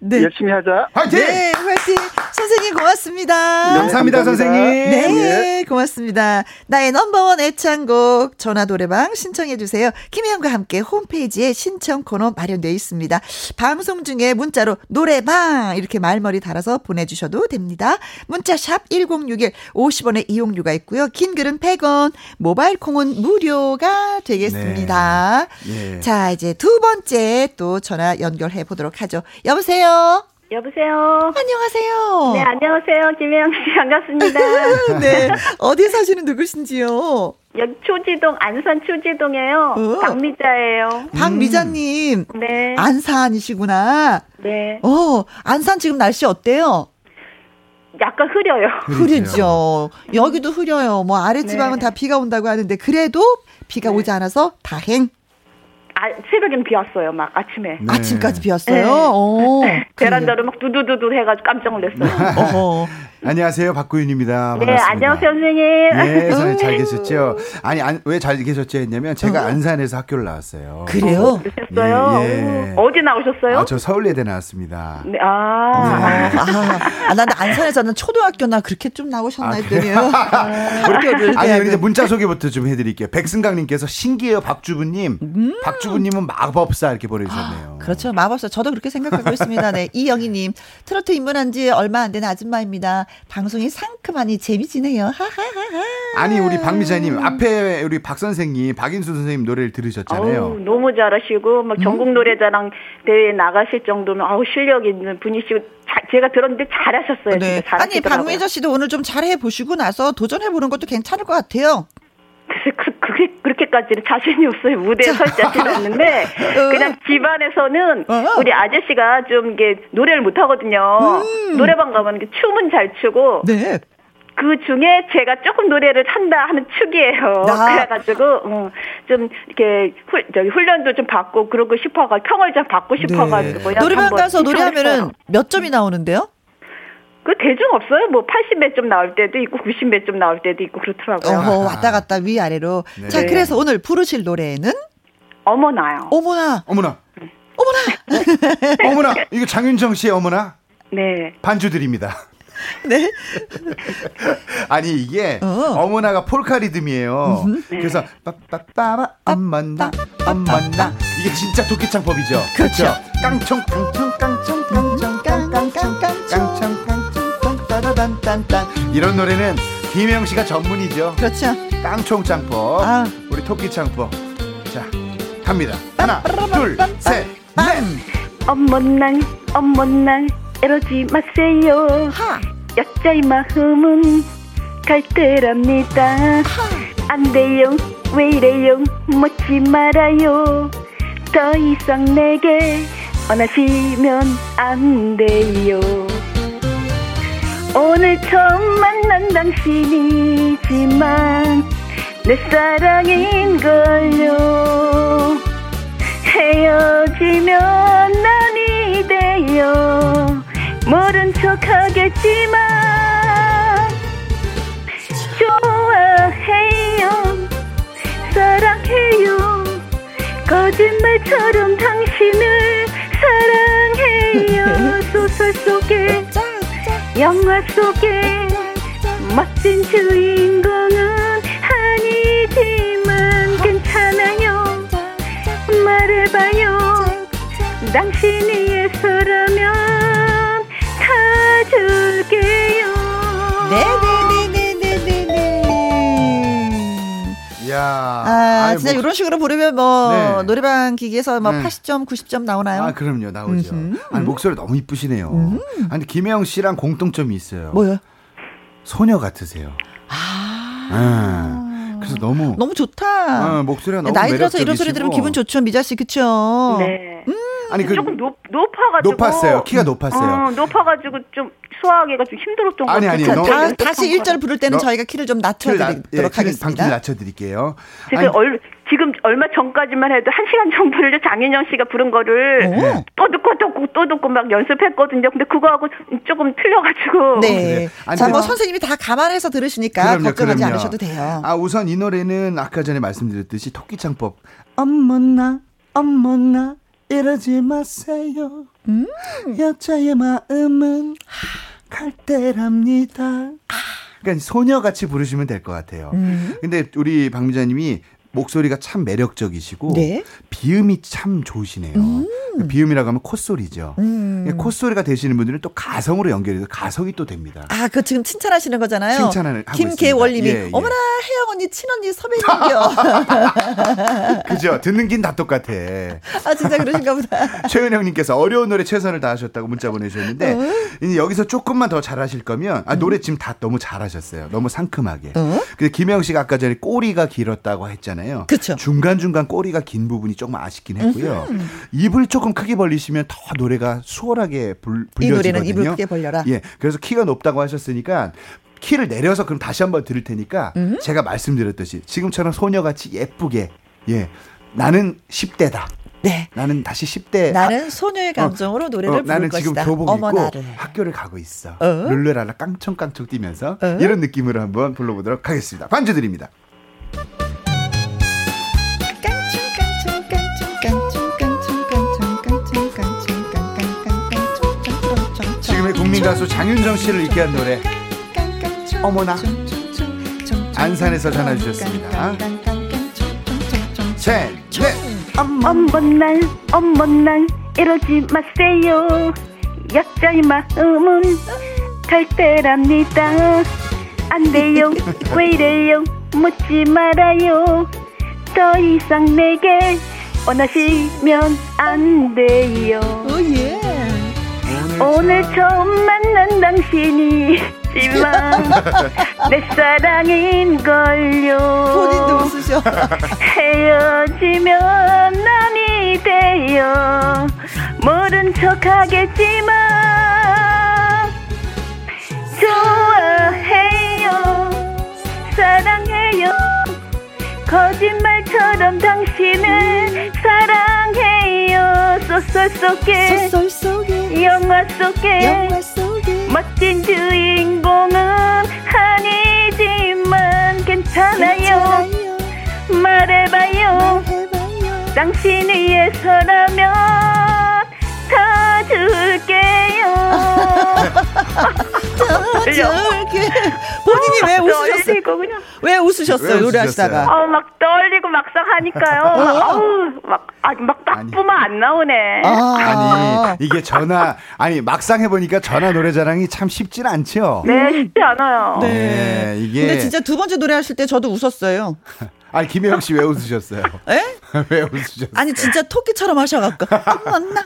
네. 열심히 하자 화이팅! 네, 화이팅! 선생님 고맙습니다. 감사합니다, 감사합니다. 선생님. 네, 고맙습니다. 나의 넘버원 애창곡 전화 노래방 신청해 주세요. 김혜영과 함께 홈페이지에 신청 코너 마련되어 있습니다. 방송 중에 문자로 노래방 이렇게 말머리 달아서 보내주셔도 됩니다. 문자 샵 #1061 50원의 이용료가 있고요. 긴 글은 100원, 모바일 콩은 무료가 되겠습니다. 예. 자, 이제 두 번째 또 전화 연결해 보도록 하죠. 여보세요. 여보세요. 안녕하세요. 네, 안녕하세요. 김혜영 씨 반갑습니다. (laughs) 네. 어디 사시는 누구신지요? 여기 초지동 안산 초지동이에요. 어. 박미자예요. 박미자님, 네. 안산이시구나. 네. 어, 안산 지금 날씨 어때요? 약간 흐려요. 흐리죠. 여기도 흐려요. 뭐 아랫지방은 네. 다 비가 온다고 하는데 그래도 비가 오지 않아서 다행. 아, 새벽에는 비 왔어요. 막 아침에. 네. 아침까지 비 왔어요. 네. 어, (laughs) 베란다로 막 두두두두 해가지고 깜짝 놀랐어요. (laughs) 안녕하세요, 박구윤입니다. 네, 반갑습니다. 안녕하세요, 선생님. 예, 선생님 잘 계셨죠? 아니, 왜 잘 계셨죠? 했냐면 제가 안산에서 학교를 나왔어요. 그래요? 그러셨어요? 예, 예. 어, 어디 나오셨어요? 아, 저 서울예대 나왔습니다. 네, 아. 아, 아, 나는 안산에서는 초등학교나 그렇게 좀 나오셨나 했더니 학교를 (laughs) 아니, 대학을. 이제 문자 소개부터 좀 해드릴게요. 백승강님께서 신기해요, 박주부님. 음. 박주부님은 마법사 이렇게 보내주셨네요. 그렇죠. 마법사. 저도 그렇게 생각하고 있습니다. 네. 이영희님. 트로트 입문한 지 얼마 안 된 아줌마입니다. 방송이 상큼하니 재미지네요. 하하하하. 아니, 우리 박미자님, 앞에 우리 박 선생님, 박인수 선생님 노래를 들으셨잖아요. 아우, 너무 잘하시고 막 전국 노래자랑 대회 나가실 정도면 아우 실력 있는 분이시고 자- 제가 들었는데 잘하셨어요. 네. 진짜 아니. 박미자 씨도 오늘 좀 잘해 보시고 나서 도전해 보는 것도 괜찮을 것 같아요. 글쎄, (laughs) 그, 그게 그렇게까지는 자신이 없어요. 무대에 설 자신 없는데 그냥 집안에서는 어. 우리 아저씨가 좀 이게 노래를 못 하거든요. 노래방 가면 춤은 잘 추고 네. 그 중에 제가 조금 노래를 한다 하는 축이에요. 아. (laughs) 그래가지고 어, 좀 이렇게 훌, 저기 훈련도 좀 받고 그러고 싶어가 평을 좀 받고 싶어가지고 네. 노래방 가서 노래하면은 몇 점이 나오는데요? 그 대중 없어요. 뭐 80몇 점 나올 때도 있고 90몇 점 나올 때도 있고 그렇더라고요. 어허, 왔다 갔다 위아래로. 네. 자, 그래서 오늘 부르실 노래는 어머나요. 어머나, 어머나. 어머나. 어머나. 이거 장윤정 씨의 어머나. 네. 반주 드립니다. 네. 아니 이게 어. 어. 머나가 폴카 리듬이에요. 그래서 빠빠빠바 엄마나 엄마나 이게 진짜 도끼창법이죠. 그렇죠. 깡총 깡총 깡총 깡총 깡깡깡깡 깡 총 깡총 따다단딴딴 이런 노래는 김혜영 씨가 전문이죠. 그렇죠. 깡총창법. 아. 우리 토끼창법. 자 갑니다. 하나 둘셋 빰. 넷. 어머나 어머나 이러지 마세요. 하. 여자의 마음은 갈대랍니다. 안 돼요, 왜 이래요, 묻지 말아요. 더 이상 내게 원하시면 안 돼요. 오늘 처음 만난 당신이지만 내 사랑인 걸요. 헤어지면 난이 돼요. 모른 척 하겠지만 좋아해요. 사랑해요. 거짓말처럼 당신을 사랑해요. (laughs) 소설 속에 영화 속에 멋진 주인공은 아니지만 괜찮아요. 말해봐요. 당신이 예서라면 다줄 야. 아, 아이, 진짜 뭐- 이런 식으로 부르면 뭐 네. 노래방 기기에서 뭐 네. 80점, 90점 나오나요? 아, 그럼요. 나오죠. 음흠. 아니, 목소리 너무 이쁘시네요. 아니, 김혜영 씨랑 공통점이 있어요. 뭐요? 소녀 같으세요. 아. 예. 그래서 너무 너무 좋다. 어, 목소리가 너무 나이 들어서 이런 소리. 들으면 기분 좋죠, 미자 씨, 그쵸? 네. 아니 그 조금 높, 높아가지고. 높았어요. 키가 높았어요. 어, 높아가지고 좀 수화하기가 좀 힘들었던 것 아니, 같아요. 아니, 다, 다시 1절 부를 때는 너- 저희가 키를 좀 낮- 예, 낮춰드리도록 키를 하겠습니다. 방키를 낮춰드릴게요. 지금, 아니, 얼, 지금 얼마 전까지만 해도 한 시간 정도를 (laughs) 장윤영 씨가 부른 거를 오. 또 듣고 또 듣고 또 듣고 막 연습했거든요. 근데 그거하고 조금 틀려가지고. 네. 아니, 자, 뭐 선생님이 다 감안해서 들으시니까 그럼요, 걱정하지 그럼요. 않으셔도 돼요. 아 우선 이 노래는 아까 전에 말씀드렸듯이 토끼창법. 어머나 어머나 이러지 마세요. 음. 여자의 마음은 갈대랍니다. 그러니까 소녀같이 부르시면 될 것 같아요. 음. 근데 우리 박미자님이 목소리가 참 매력적이시고 네. 비음이 참 좋으시네요. 그러니까 비음이라고 하면 콧소리죠. 음. 그러니까 콧소리가 되시는 분들은 또 가성으로 연결해서 가성이 또 됩니다. 아, 그 지금 칭찬하시는 거잖아요. 칭찬을 하고 김계월님이. 예, 예. 어머나 혜영 언니 친언니 선배님이요. (laughs) 그죠? 듣는 긴 다 똑같아. 아 진짜 그러신가 보다. (laughs) 최은영님께서 어려운 노래 최선을 다하셨다고 문자 보내주셨는데 어? 이제 여기서 조금만 더 잘하실 거면 아, 노래 지금 다 너무 잘하셨어요. 너무 상큼하게. 어? 근데 김영 씨가 아까 전에 꼬리가 길었다고 했잖아요. 그쵸. 중간 중간 꼬리가 긴 부분이 조금 아쉽긴 했고요. 입을 조금 크게 벌리시면 더 노래가 수월하게 불, 이 불려지거든요. 노래는 입을 크게 벌려라. 예, 그래서 키가 높다고 하셨으니까. 키를 내려서 그럼 다시 한번 들을 테니까 음? 제가 말씀드렸듯이 지금처럼 소녀같이 예쁘게 예 나는 10대다 네. 나는 다시 10대. 나는 소녀의 감정으로 노래를 어, 부를 나는 것이다. 지금 교복 어머 입고 나를. 학교를 가고 있어. 어? 룰루랄라 깡총깡총 뛰면서 어? 이런 느낌으로 한번 불러보도록 하겠습니다. 반주 드립니다. 국민 가수 장윤정 씨를 있게 한 노래. 어머나. 안산에서 전화 주셨습니다. 셋, 넷. 엄번날 엄번날 이러지 마세요. 약자의 마음은 갈대랍니다. 안 돼요. (laughs) 왜 이래요? 묻지 말아요. 더 이상 내게 원하시면 안 돼요. 오 예. 오늘 처음 만난 당신이지만 내 사랑인걸요. 본인도 웃으셔. 헤어지면 남이 돼요. 모른 척 하겠지만 좋아해요. 사랑해요 거짓말처럼 당신을 사랑해요. 소설 속에 소설 속에 영화 속에 영화 속에. 멋진 주인공은 아니지만 괜찮아요. 말해봐요. 해봐요. 당신 위해서라면 다 줄게요 (laughs) 저렇게 본인이 왜 웃으셨어요? 왜 웃으셨어요? 왜 노래하시다가. 아우 막 떨리고 막상 하니까요 막, 아우 막 아막 아니. 딱부만 안 나오네 아. 아니 이게 전화 아니 막상 해보니까 전화 노래 자랑이 참 쉽진 않죠. 네 쉽지 않아요 네. 네, 이게 근데 진짜 두 번째 노래 하실 때 저도 웃었어요. (laughs) 아니 김혜영 씨 왜 웃으셨어요? 에? (laughs) 왜 웃으셨어요? 아니 진짜 토끼처럼 하셔갖고 어머나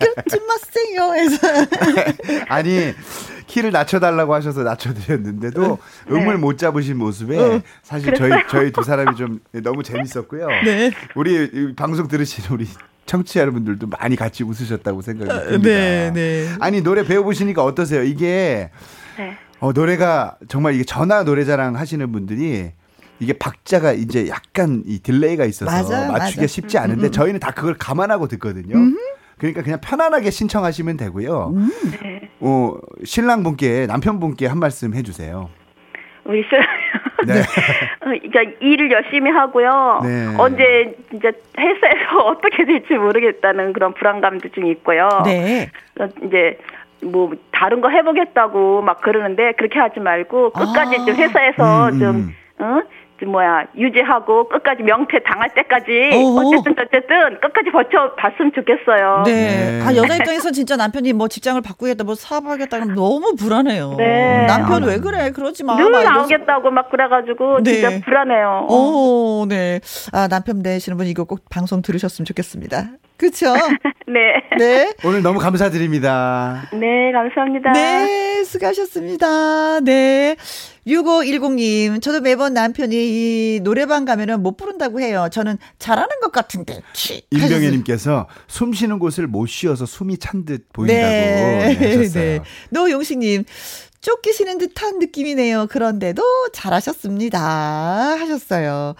그러지 마세요 해서 (laughs) 아니 키를 낮춰달라고 하셔서 낮춰드렸는데도 음을 못 잡으신 모습에 사실 저희 저희 두 사람이 좀 너무 재밌었고요. 네. 우리 이 방송 들으시는 우리 청취자 여러분들도 많이 같이 웃으셨다고 생각이 듭니다. 네, 네. 아니 노래 배워보시니까 어떠세요? 이게 네. 어, 노래가 정말 이게 전화 노래자랑 하시는 분들이 이게 박자가 이제 약간 이 딜레이가 있어서 맞아요, 맞추기가 맞아. 쉽지 않은데 저희는 다 그걸 감안하고 듣거든요. 그러니까 그냥 편안하게 신청하시면 되고요. 네. 어, 신랑분께 남편분께 한 말씀 해주세요. 우리 실 네. (laughs) 그러니까 일을 열심히 하고요. 네. 언제 진짜 회사에서 (laughs) 어떻게 될지 모르겠다는 그런 불안감도 좀 있고요. 네. 어, 이제 뭐 다른 거 해보겠다고 막 그러는데 그렇게 하지 말고 끝까지 아. 좀 회사에서 음, 좀 음. 어? 좀 뭐야 유지하고 끝까지 명퇴 당할 때까지 어허. 어쨌든 어쨌든 끝까지 버텨 봤으면 좋겠어요. 네. 네. 아, 여자 입장에서 진짜 남편이 뭐 직장을 바꾸겠다, 뭐 사업하겠다 그러면 너무 불안해요. 네. 남편 왜 그래? 그러지 마. 늘 막. 나오겠다고 막 그래가지고 네. 진짜 불안해요. 오, 네. 아, 남편 되시는 분 이거 꼭 방송 들으셨으면 좋겠습니다. 그쵸? (laughs) 네. 네. 오늘 너무 감사드립니다. 네, 감사합니다. 네, 수고하셨습니다. 네. 6510님, 저도 매번 남편이 이 노래방 가면은 못 부른다고 해요. 저는 잘하는 것 같은데. 치. 임병현님께서 숨 쉬는 곳을 못 쉬어서 숨이 찬 듯 보인다고 네. 네, 하셨어요. 네. 노용식님, 쫓기시는 듯한 느낌이네요. 그런데도 잘하셨습니다. 하셨어요.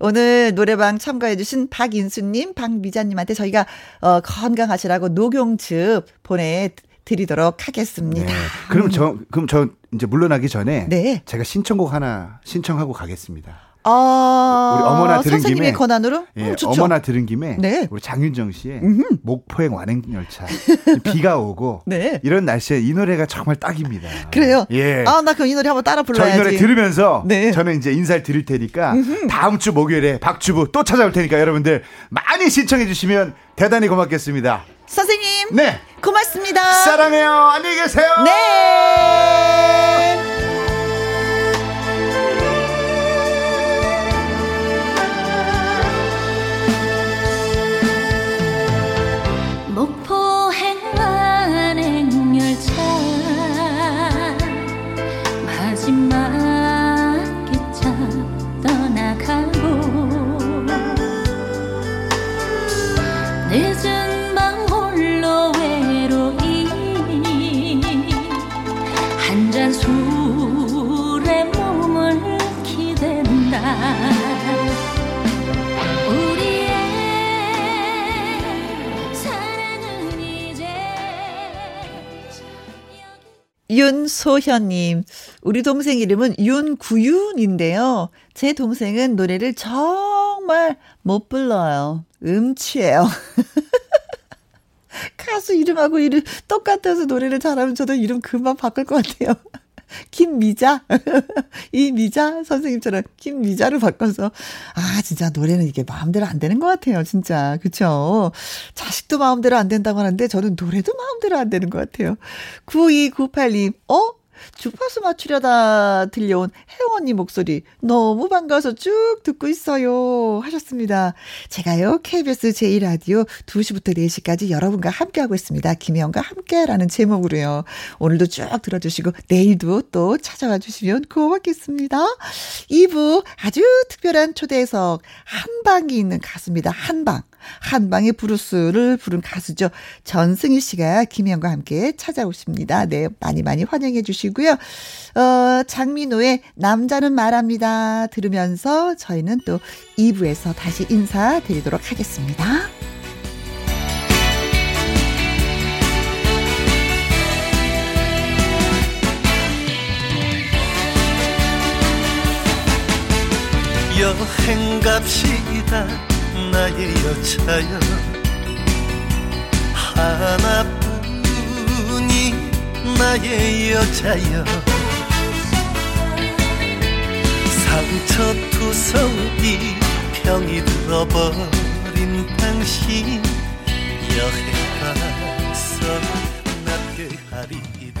오늘 노래방 참가해주신 박인수님, 박미자님한테 저희가 어, 건강하시라고 녹용즙 보내 드리도록 하겠습니다. 네. 그럼 저 그럼 저 이제 물러나기 전에 네. 제가 신청곡 하나 신청하고 가겠습니다. 아, 우리 어머나 들은 선생님의 김에 권한으로? 예, 음. 어머나 들은 김에 네. 우리 장윤정 씨의 목포행 완행 열차 (laughs) 비가 오고 네. 이런 날씨에 이 노래가 정말 딱입니다. 그래요? 예. 아, 나 그럼 이 노래 한번 따라 저 불러야지. 이 노래 들으면서 네. 저는 이제 인사를 드릴 테니까 다음 주 목요일에 박주부 또 찾아올 테니까 여러분들 많이 신청해 주시면 대단히 고맙겠습니다. 선생님, 네. 고맙습니다. 사랑해요. 안녕히 계세요. 네. 윤소현님, 우리 동생 이름은 윤구윤인데요. 제 동생은 노래를 정말 못 불러요. 음치예요. (laughs) 가수 이름하고 이름 똑같아서 노래를 잘하면 저도 이름 금방 바꿀 것 같아요. 김미자? (laughs) 이 미자 선생님처럼 김미자로 바꿔서. 아, 진짜 노래는 이게 마음대로 안 되는 것 같아요. 진짜. 그쵸? 자식도 마음대로 안 된다고 하는데 저는 노래도 마음대로 안 되는 것 같아요. 9298님, 어? 주파수 맞추려다 들려온 혜영 언니 목소리 너무 반가워서 쭉 듣고 있어요 하셨습니다. 제가요 KBS 제1라디오 2시부터 4시까지 여러분과 함께하고 있습니다. 김혜영과 함께라는 제목으로요. 오늘도 쭉 들어주시고 내일도 또 찾아와 주시면 고맙겠습니다. 2부 아주 특별한 초대석 한방이 있는 가수입니다. 한방. 한방의 브루스를 부른 가수죠. 전승희 씨가 김혜영과 함께 찾아오십니다. 네, 많이 많이 환영해 주시고요. 어, 장민호의 남자는 말합니다. 들으면서 저희는 또 2부에서 다시 인사드리도록 하겠습니다. 여행 갑시다 나의 여자여 하나뿐이 나의 여자여. 상처 투성이 병이 들어버린 당신 여행 가서 납괴하리이다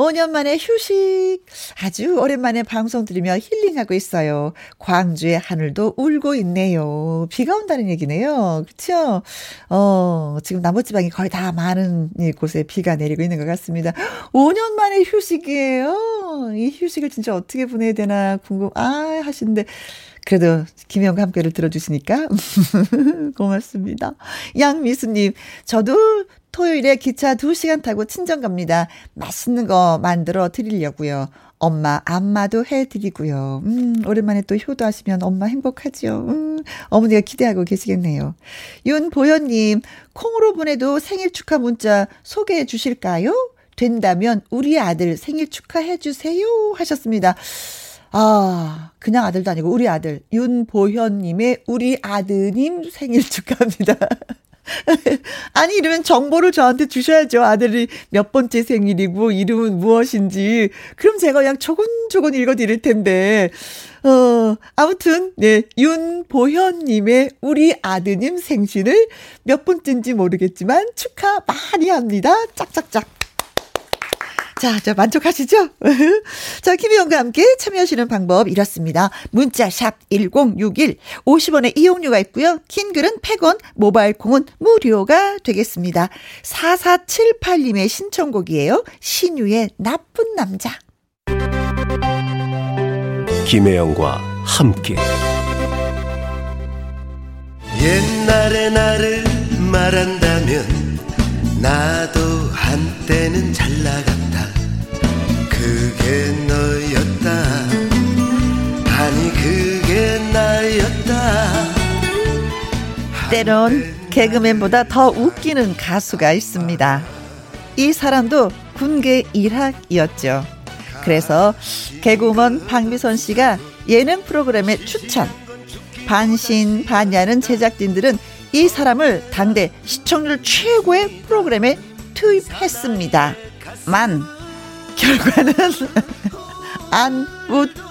5년 만에 휴식. 아주 오랜만에 방송 들으며 힐링하고 있어요. 광주의 하늘도 울고 있네요. 비가 온다는 얘기네요. 그쵸? 어, 지금 남부지방이 거의 다 많은 곳에 비가 내리고 있는 것 같습니다. 5년 만에 휴식이에요. 이 휴식을 진짜 어떻게 보내야 되나 궁금, 아, 하시는데. 그래도 김영과 함께를 들어주시니까 (laughs) 고맙습니다. 양미수님, 저도 토요일에 기차 2시간 타고 친정 갑니다. 맛있는 거 만들어 드리려고요. 엄마 안마도 해드리고요. 음, 오랜만에 또 효도하시면 엄마 행복하죠. 음, 어머니가 기대하고 계시겠네요. 윤보현님, 콩으로 보내도 생일 축하 문자 소개해 주실까요? 된다면 우리 아들 생일 축하해 주세요 하셨습니다. 아, 그냥 아들도 아니고 우리 아들 윤보현님의 우리 아드님 생일 축하합니다. (laughs) (laughs) 아니, 이러면 정보를 저한테 주셔야죠. 아들이 몇 번째 생일이고, 이름은 무엇인지. 그럼 제가 그냥 조곤조곤 읽어 드릴 텐데. 어, 아무튼, 네, 윤보현님의 우리 아드님 생신을 몇 번째인지 모르겠지만 축하 많이 합니다. 짝짝짝. 자, 저 만족하시죠? (laughs) 자, 김희영과 함께 참여하시는 방법 이렇습니다. 문자 샵 1061, 50원의 이용료가 있고요. 긴 글은 100원, 모바일 콩은 무료가 되겠습니다. 4478님의 신청곡이에요. 신유의 나쁜 남자. 김혜영과 함께 옛날의 나를 말한다면 나도 한때는 잘 나갔다 그게 너였다 아니 그게 나였다 때론 개그맨보다 더 웃기는 가수가 있습니다. 이 사람도 군계 일학이었죠. 그래서 개그우먼 박미선 씨가 예능 프로그램에 추천. 반신반의하는 제작진들은 이 사람을 당대 시청률 최고의 프로그램에 투입했습니다. 만 결과는 (laughs) 안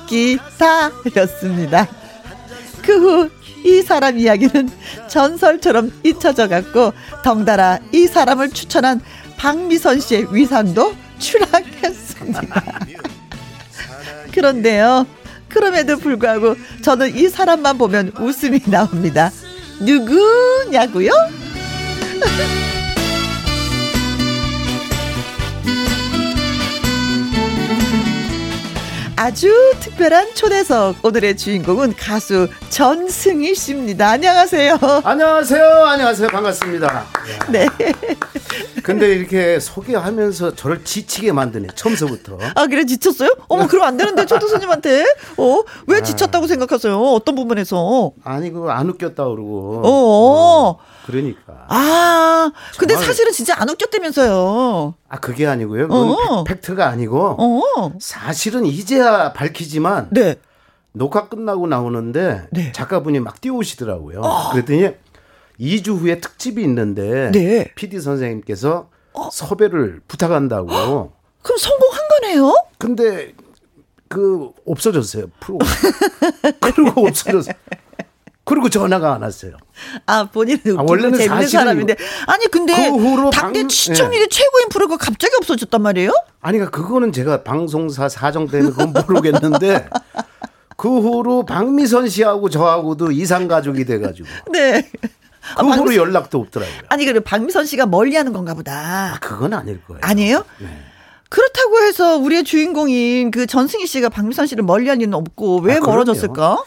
웃기다였습니다. 그 후 이 사람 이야기는 전설처럼 잊혀져 갔고 덩달아 이 사람을 추천한 박미선 씨의 위상도 추락했습니다. (laughs) 그런데요. 그럼에도 불구하고 저는 이 사람만 보면 웃음이 나옵니다. 누구냐고요? (laughs) 아주 특별한 초대석. 오늘의 주인공은 가수 전승희 씨입니다. 안녕하세요. 안녕하세요. 안녕하세요. 반갑습니다. (laughs) 네. 근데 이렇게 소개하면서 저를 지치게 만드네. 처음서부터. 아, 그래, 지쳤어요? 어머, 그럼 안 되는데, 초도수님한테. 어, 왜 지쳤다고 생각하세요? 어떤 부분에서? 아니 그거 안 웃겼다 그러고. 어. 그러니까. 아, 근데 정말- 사실은 진짜 안 웃겼다면서요. 아 그게 아니고요. 그건 어. 팩- 팩트가 아니고 어. 사실은 이제야 밝히지만 네. 녹화 끝나고 나오는데 네. 작가분이 막 띄워오시더라고요. 그랬더니 2주 후에 특집이 있는데 네. 어. PD 선생님께서 섭외를 부탁한다고. 그럼 성공한 거네요? 근데 그 없어졌어요 프로. (laughs) 그리고 없어졌어요. 그리고 전화가 안 왔어요. 아, 본인은 아, 원래는 재밌는 사람인데. 아니, 근데 그 당대 방- 시청률이 최고인 프로가 갑자기 없어졌단 말이에요? 아니 그러니까 그거는 제가 방송사 사정 때문에 그건 모르겠는데 (laughs) 그 후로 박미선 씨하고 저하고도 이상 가족이 돼가지고 (laughs) 네. 그 후로 연락도 없더라고요. 아니, 그래, 박미선 씨가 멀리 하는 건가 보다. 그건 아닐 거예요. 아니에요? 그렇다고 해서 우리의 주인공인 그 전승희 씨가 박미선 씨를 멀리 할 리는 없고 왜 아, 그럼요. 멀어졌을까?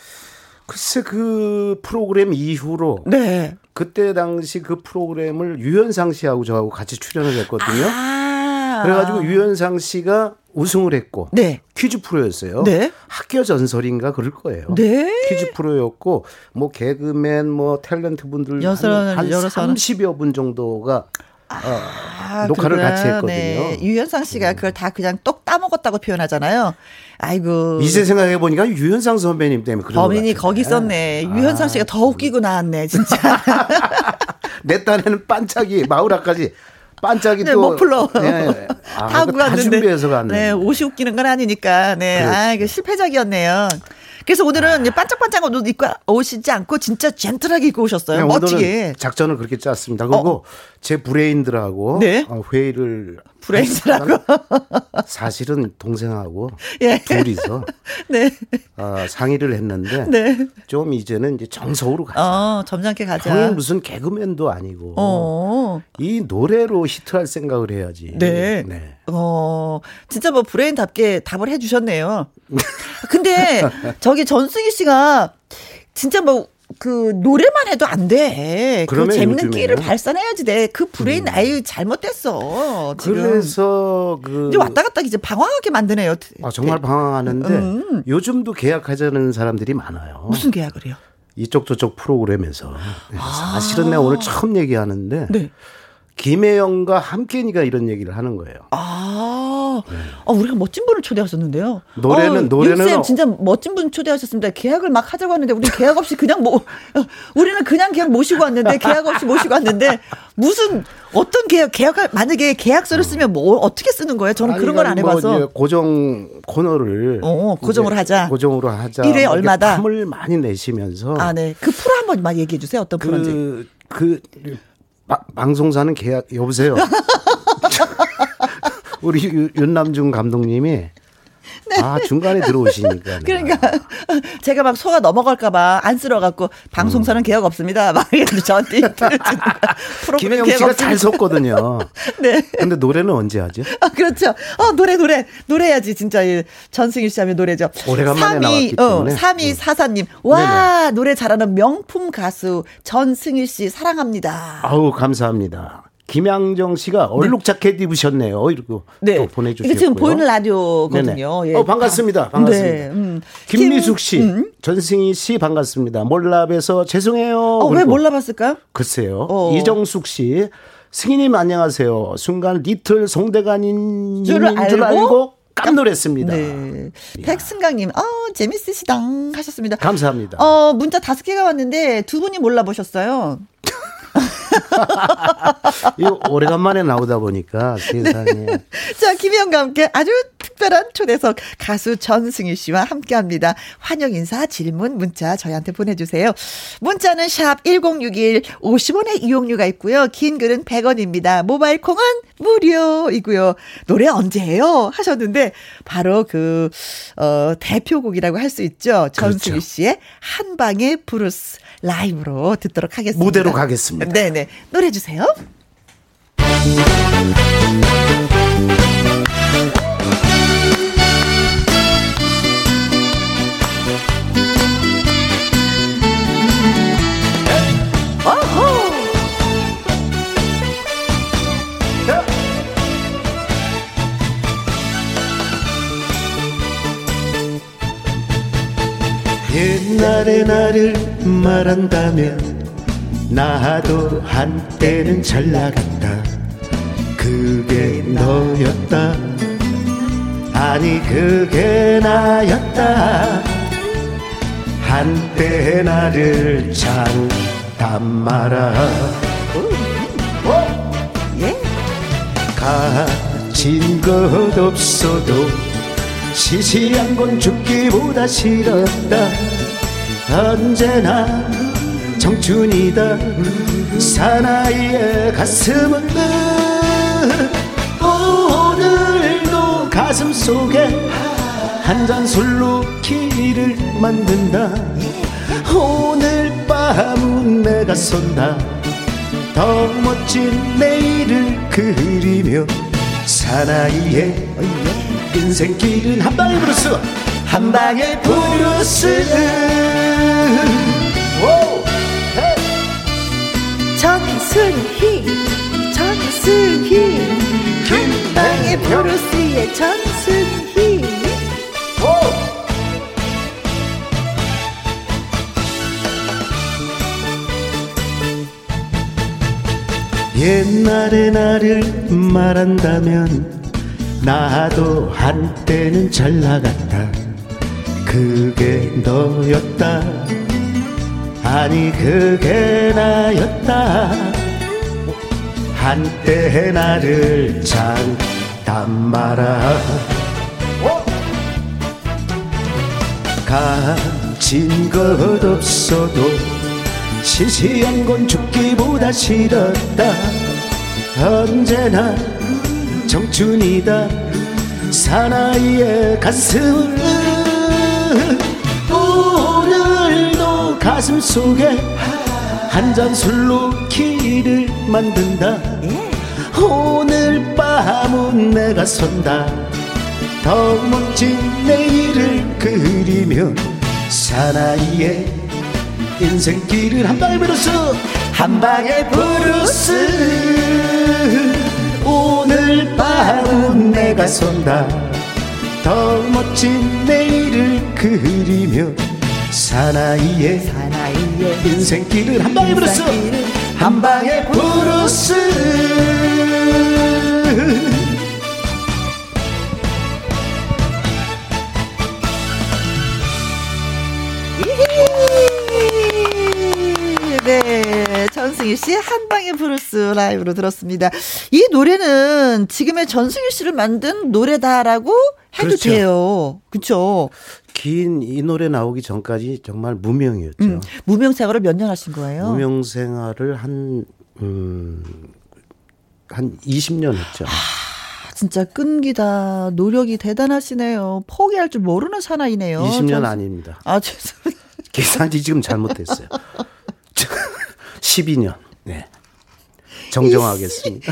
글쎄 그 프로그램 이후로 네. 그때 당시 그 프로그램을 유현상 씨하고 저하고 같이 출연을 했거든요. 아. 그래가지고 유현상 씨가 우승을 했고 네. 퀴즈 프로였어요. 네. 학교 전설인가 그럴 거예요. 네. 퀴즈 프로였고 뭐 개그맨 뭐 탤런트 분들 한, 한 여러 사람. 30여 분 정도가 아, 녹화를 그래. 같이 했거든요. 네. 유현상 씨가 그걸 다 그냥 똑 따먹었다고 표현하잖아요. 아이고. 이제 생각해 보니까 유현상 선배님 때문에 그런 범인이 것 거기. 있었네. 유현상 씨가 더 웃기고 나왔네, 진짜. (laughs) 내 딴에는 반짝이 마우라까지 반짝이 네, 또 머플러. 네. 아, 타고 갔는데. 준비해서 갔는데. 네, 옷이 웃기는 건 아니니까. 네. 그렇지. 아, 이거 실패작이었네요. 그래서 오늘은 반짝반짝한 옷 입고 오시지 않고 진짜 젠틀하게 입고 오셨어요. 그냥 멋지게. 작전을 그렇게 짰습니다. 그리고 제 브레인들하고 네. 어, 회의를 브레인들하고. 사실은 동생하고 예. 둘이서 네. 어, 상의를 했는데 네. 좀 이제는 이제 정서우로 가자. 어, 점잖게 가자. 형이 무슨 개그맨도 아니고 어. 이 노래로 히트할 생각을 해야지. 네. 어, 진짜 뭐 브레인답게 답을 해주셨네요. 근데 저기 전승희 씨가 진짜 뭐 그 노래만 해도 안 돼. 그 재밌는. 끼를 발산해야지 돼. 그 브레인 아유 잘못됐어. 지금. 그래서 그 이제 왔다 갔다 이제 방황하게 만드네요. 아, 정말 방황하는데 음. 요즘도 계약하자는 사람들이 많아요. 무슨 계약을 해요? 이쪽 저쪽 프로그램에서 사실은 내가 오늘 처음 얘기하는데 네. 김혜영과 함께니까 이런 얘기를 하는 거예요. 아, 아, 우리가 멋진 분을 초대하셨는데요. 노래는- 노래는 윤쌤 어- 진짜 멋진 분 초대하셨습니다. 계약을 막 하자고 하는데 우리 계약 없이 그냥 뭐 우리는 그냥 그냥 모시고 왔는데 계약 없이 모시고 왔는데 무슨 어떤 계약 계약할 만약에 계약서를 쓰면 뭐 어떻게 쓰는 거예요? 저는 그런 걸안 아니, 뭐 해봐서. 고정 코너를 어, 고정으로 하자. 고정으로 하자. 일회 이렇게 얼마다? 탐을 많이 내시면서 아, 네. 그 프로 한번 만 얘기해 주세요. 어떤 프로인지. 그, 그, 바- 방송사는 계약, 여보세요. (laughs) 우리 유- 윤남중 감독님이 아, 중간에 들어오시니까. 네. 그러니까 제가 막 소가 넘어갈까봐 안쓰러갖고 방송사는 계약 없습니다. 막 이랬는데 저한테 김혜영 씨가 잘 없습니다. 섰거든요. (laughs) 네. 근데 노래는 언제 하죠? 아, 그렇죠. 어, 노래, 노래. 노래야지, 진짜. 이 전승일 씨 하면 노래죠. 오래간만에 나왔기 때문에. 음. 어, 3244님. 와, 노래 잘하는 명품 가수 전승일 씨 사랑합니다. 아우, 감사합니다. 김양정 씨가 얼룩 자켓 입으셨네요. 이러고 네. 또 보내주셨고요. 지금 보이는 라디오거든요. 예. 어, 반갑습니다. 반갑습니다. 네, 음. 김미숙 김- 씨, 음. 전승희 씨 반갑습니다. 몰라봬서 죄송해요. 어, 왜 몰라봤을까요? 글쎄요. 어. 이정숙 씨. 승희님 안녕하세요. 순간 리틀 송대관인 줄을 알고, 알고 깜놀했습니다. 네. 백승강님, 어, 재밌으시당 하셨습니다. 감사합니다. 어, 문자 다섯 개가 왔는데 두 분이 몰라보셨어요. (laughs) (laughs) 이거 오래간만에 나오다 보니까 네. 세상에. (laughs) 자, 김희영과 함께 아주 특별한 초대석 가수 전승희 씨와 함께 합니다. 환영 인사, 질문, 문자 저희한테 보내주세요. 문자는 샵 1061, 50원의 이용료가 있고요. 긴 글은 100원입니다. 모바일 콩은 무료이고요. 노래 언제 해요? 하셨는데, 바로 그, 어, 대표곡이라고 할 수 있죠. 전승희 씨의 한방의 브루스 라이브로 듣도록 하겠습니다. 무대로 가겠습니다. 네네. 노래 주세요. 옛날의 나를 말한다면 나도 한때는 잘 나갔다. 그게 너였다. 아니 그게 나였다. 한때 나를 장담 마라 가진 것 없어도 시시한 건 죽기보다 싫었다 언제나 청춘이다. 사나이의 가슴은 오늘도 가슴 속에 한 잔 술로 길을 만든다. 오늘 밤은 내가 쏜다. 더 멋진 내일을 그리며 사나이의 인생길은 한방의 브루스 한방의 브루스 전승희 전승희 한방의 브루스의 전승희 옛날의 나를 말한다면 나도 한때는 잘 나갔다 그게 너였다. 아니 그게 나였다. 한때 나를 장담 마라. 가진 것 없어도 시시한 건 죽기보다 싫었다. 언제나 청춘이다. 사나이의 가슴을 가슴 속에 한 잔 술로 길을 만든다. 오늘 밤은 내가 선다. 더 멋진 내일을 그리며 사나이의 인생길을 한 방에 브루스. 한 방에 브루스. 오늘 밤은 내가 선다. 더 멋진 내일을 그리며 사나이의 사나이의 인생길을 한 방에 브루스. 한 방에 브루스 전승희 씨의 한방의 브루스 라이브로 들었습니다. 이 노래는 지금의 전승희 씨를 만든 노래다라고 해도 그렇죠. 돼요. 그렇죠. 긴 이 노래 나오기 전까지 정말 무명이었죠. 음, 무명 생활을 몇 년 하신 거예요? 무명 생활을 한, 음, 한 20년 했죠. 아, 진짜 끈기다. 노력이 대단하시네요. 포기할 줄 모르는 사나이네요. 20년 전- 아닙니다. 아, 죄송합니다. 계산이 지금 잘못됐어요. (laughs) 12년. 네. 정정하겠습니다.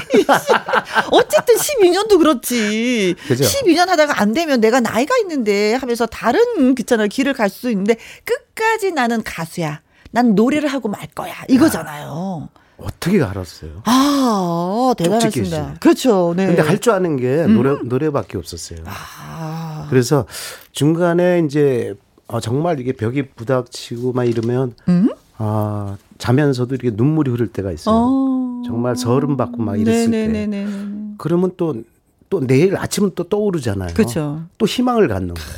(laughs) 어쨌든 12년도 그렇지. 그죠? 12년 하다가 안 되면 내가 나이가 있는데 하면서 다른 그잖아요. 길을 갈 수 있는데 끝까지 나는 가수야. 난 노래를 하고 말 거야. 이거잖아요. 어떻게 알았어요? 아, 대단하십니다. 그렇죠. 네. 근데 할 줄 아는 게 노래, 노래밖에 없었어요. 아, 그래서 중간에 이제 어, 정말 이게 벽이 부닥치고 막 이러면 음? 아, 자면서도 이렇게 눈물이 흐를 때가 있어요. 어. 정말 서름 받고 막 이랬을 때. 네네네네. 그러면 또, 또 내일 아침은 또 떠오르잖아요. 그렇죠. 또 희망을 갖는 거예요.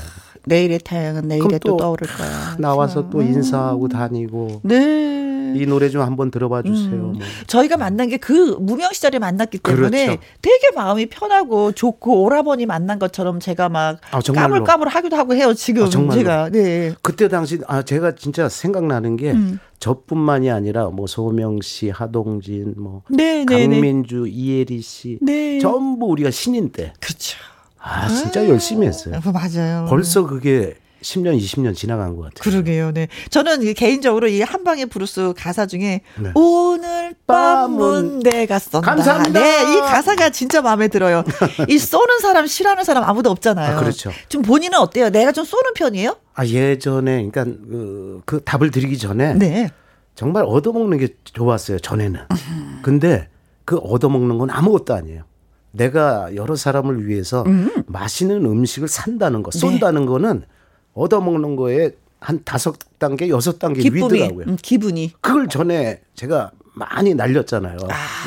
내일의 태양은 내일에 또, 또 떠오를 거야. 나와서 또 인사하고 다니고 네. 이 노래 좀 한번 들어봐 주세요. 음. 뭐. 저희가 만난 게 그 무명 시절에 만났기 때문에 그렇죠. 되게 마음이 편하고 좋고 오라버니 만난 것처럼 제가 막 아. 까불까불 하기도 하고 해요 지금 아. 제가 네. 그때 당시 아 제가 진짜 생각나는 게 음. 저뿐만이 아니라 뭐 소명 씨, 하동진, 뭐 네, 네, 네. 강민주, 이혜리 씨 네. 전부 우리가 신인 때. 그렇죠. 아 진짜 열심히 했어요. 아, 맞아요. 벌써 그게 10년, 20년 지나간 것 같아요. 그러게요. 네. 저는 이 개인적으로 이 한방의 브루스 가사 중에 네. 오늘 밤은 내가 쏜다. 감사합니다. 네, 이 가사가 진짜 마음에 들어요. (laughs) 이 쏘는 사람 싫어하는 사람 아무도 없잖아요. 아, 그렇죠. 좀 본인은 어때요? 내가 좀 쏘는 편이에요? 아 예전에 그러니까 그, 그 답을 드리기 전에 네. 정말 얻어먹는 게 좋았어요 전에는. (laughs) 근데 그 얻어먹는 건 아무것도 아니에요. 내가 여러 사람을 위해서 맛있는 음식을 산다는 거, 쏜다는 거는 얻어먹는 거에 한 다섯 단계, 여섯 단계 기쁨이, 위더라고요. 음, 기분이. 그걸 전에 제가 많이 날렸잖아요.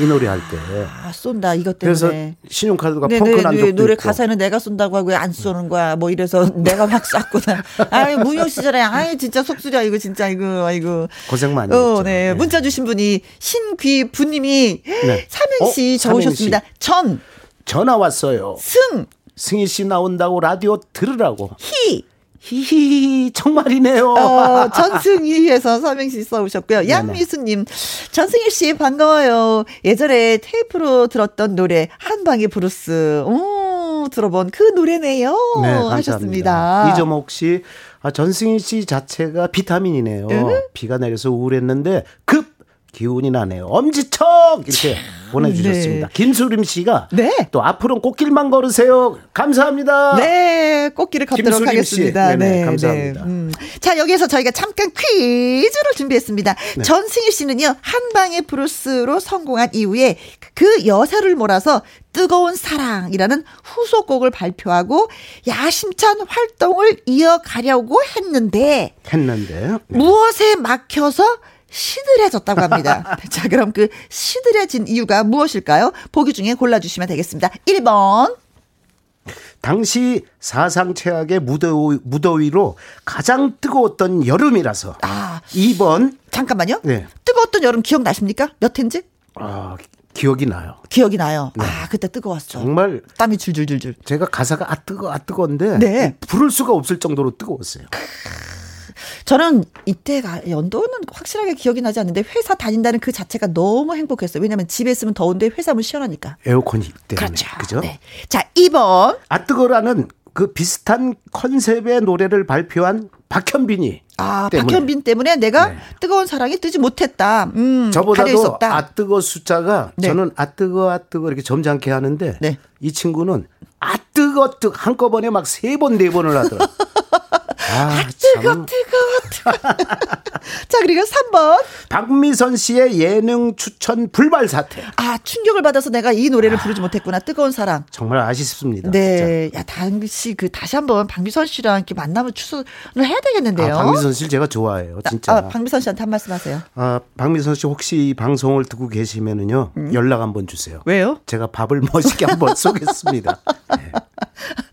이 노래 할 때. 아, 쏜다, 이것 그래서 때문에. 신용카드가 네, 펑크 네, 난 네, 적도 노래 있고. 가사는 내가 쏜다고 하고 왜 안 쏘는 거야? 뭐 이래서 (laughs) 내가 막 쐈구나. 아유, 문용 씨잖아요. 아유, 진짜 속쓰려, 이거 진짜, 이거, 아이고. 고생 많이 어, 했죠. 네. 문자 주신 분이 신귀 부님이 네. 삼행시 어? 적으셨습니다. 전, 전화 왔어요. 승, 승희 씨 나온다고 라디오 들으라고. 희, 히히히 정말이네요. 어, 전승희에서 삼행시 써오셨고요. 양미수님, 전승희 씨 반가워요. 예전에 테이프로 들었던 노래 한방의 브루스. 오, 들어본 그 노래네요. 네. 하셨습니다. 이점옥 씨, 아, 전승희 씨 자체가 비타민이네요. 응? 비가 내려서 우울했는데 급 기운이 나네요. 엄지척 이렇게 보내주셨습니다. 네. 김수림 씨가 네. 또 앞으로는 꽃길만 걸으세요. 감사합니다. 네, 꽃길을 걷도록. 하겠습니다. 네네, 네, 감사합니다. 네. 음. 자, 여기서 저희가 잠깐 퀴즈를 준비했습니다. 네. 전승희 씨는요, 한 방의 브루스로 성공한 이후에 그 여사를 몰아서 뜨거운 사랑이라는 후속곡을 발표하고 야심찬 활동을 이어가려고 했는데, 했는데 무엇에 막혀서 시들해졌다고 합니다. (laughs) 자, 그럼 그 시들해진 이유가 무엇일까요? 보기 중에 골라주시면 되겠습니다. 1번, 당시 사상 최악의 무더위, 무더위로 가장 뜨거웠던 여름이라서 아, 2번 잠깐만요. 네. 뜨거웠던 여름 기억나십니까? 몇 해인지? 아, 기억이 나요. 기억이 나요. 아, 그때 뜨거웠어. 정말 땀이 줄줄줄줄. 제가 가사가 아 뜨거 아 뜨거운데 네. 부를 수가 없을 정도로 뜨거웠어요. 저는 이때가 연도는 확실하게 기억이 나지 않는데 회사 다닌다는 그 자체가 너무 행복했어요. 왜냐면 집에 있으면 더운데 회사면 시원하니까. 에어컨이 때문에 그렇죠. 그죠? 네. 자, 2번. 아 뜨거라는 그 비슷한 컨셉의 노래를 발표한 박현빈이 아, 때문에. 박현빈 때문에 내가 네. 뜨거운 사랑이 뜨지 못했다. 음, 저보다도 없다. 아 뜨거 숫자가 네. 저는 아 뜨거 아 뜨거 이렇게 점잖게 하는데 네. 이 친구는 아 뜨거 뜨 한꺼번에 막 세 번 네 번을 하더라. (laughs) 아, 뜨거, 참. 뜨거, 뜨거. (laughs) 자, 그리고 3번. 박미선 씨의 예능 추천 불발 사태. 아, 충격을 받아서 내가 이 노래를 부르지 못했구나. 뜨거운 사랑. 정말 아쉽습니다. 네. 야, 당시 그 다시 한번 박미선 씨랑 이렇게 만나면 추천을 해야 진짜. 되겠는데요. 아, 박미선 씨를 제가 좋아해요. 진짜. 아, 박미선 씨한테 한 말씀 하세요. 아, 박미선 씨 혹시 이 방송을 듣고 계시면은요 음. 연락 한번 주세요. 왜요? 제가 밥을 (laughs) 멋있게 한번 쏘겠습니다. (laughs)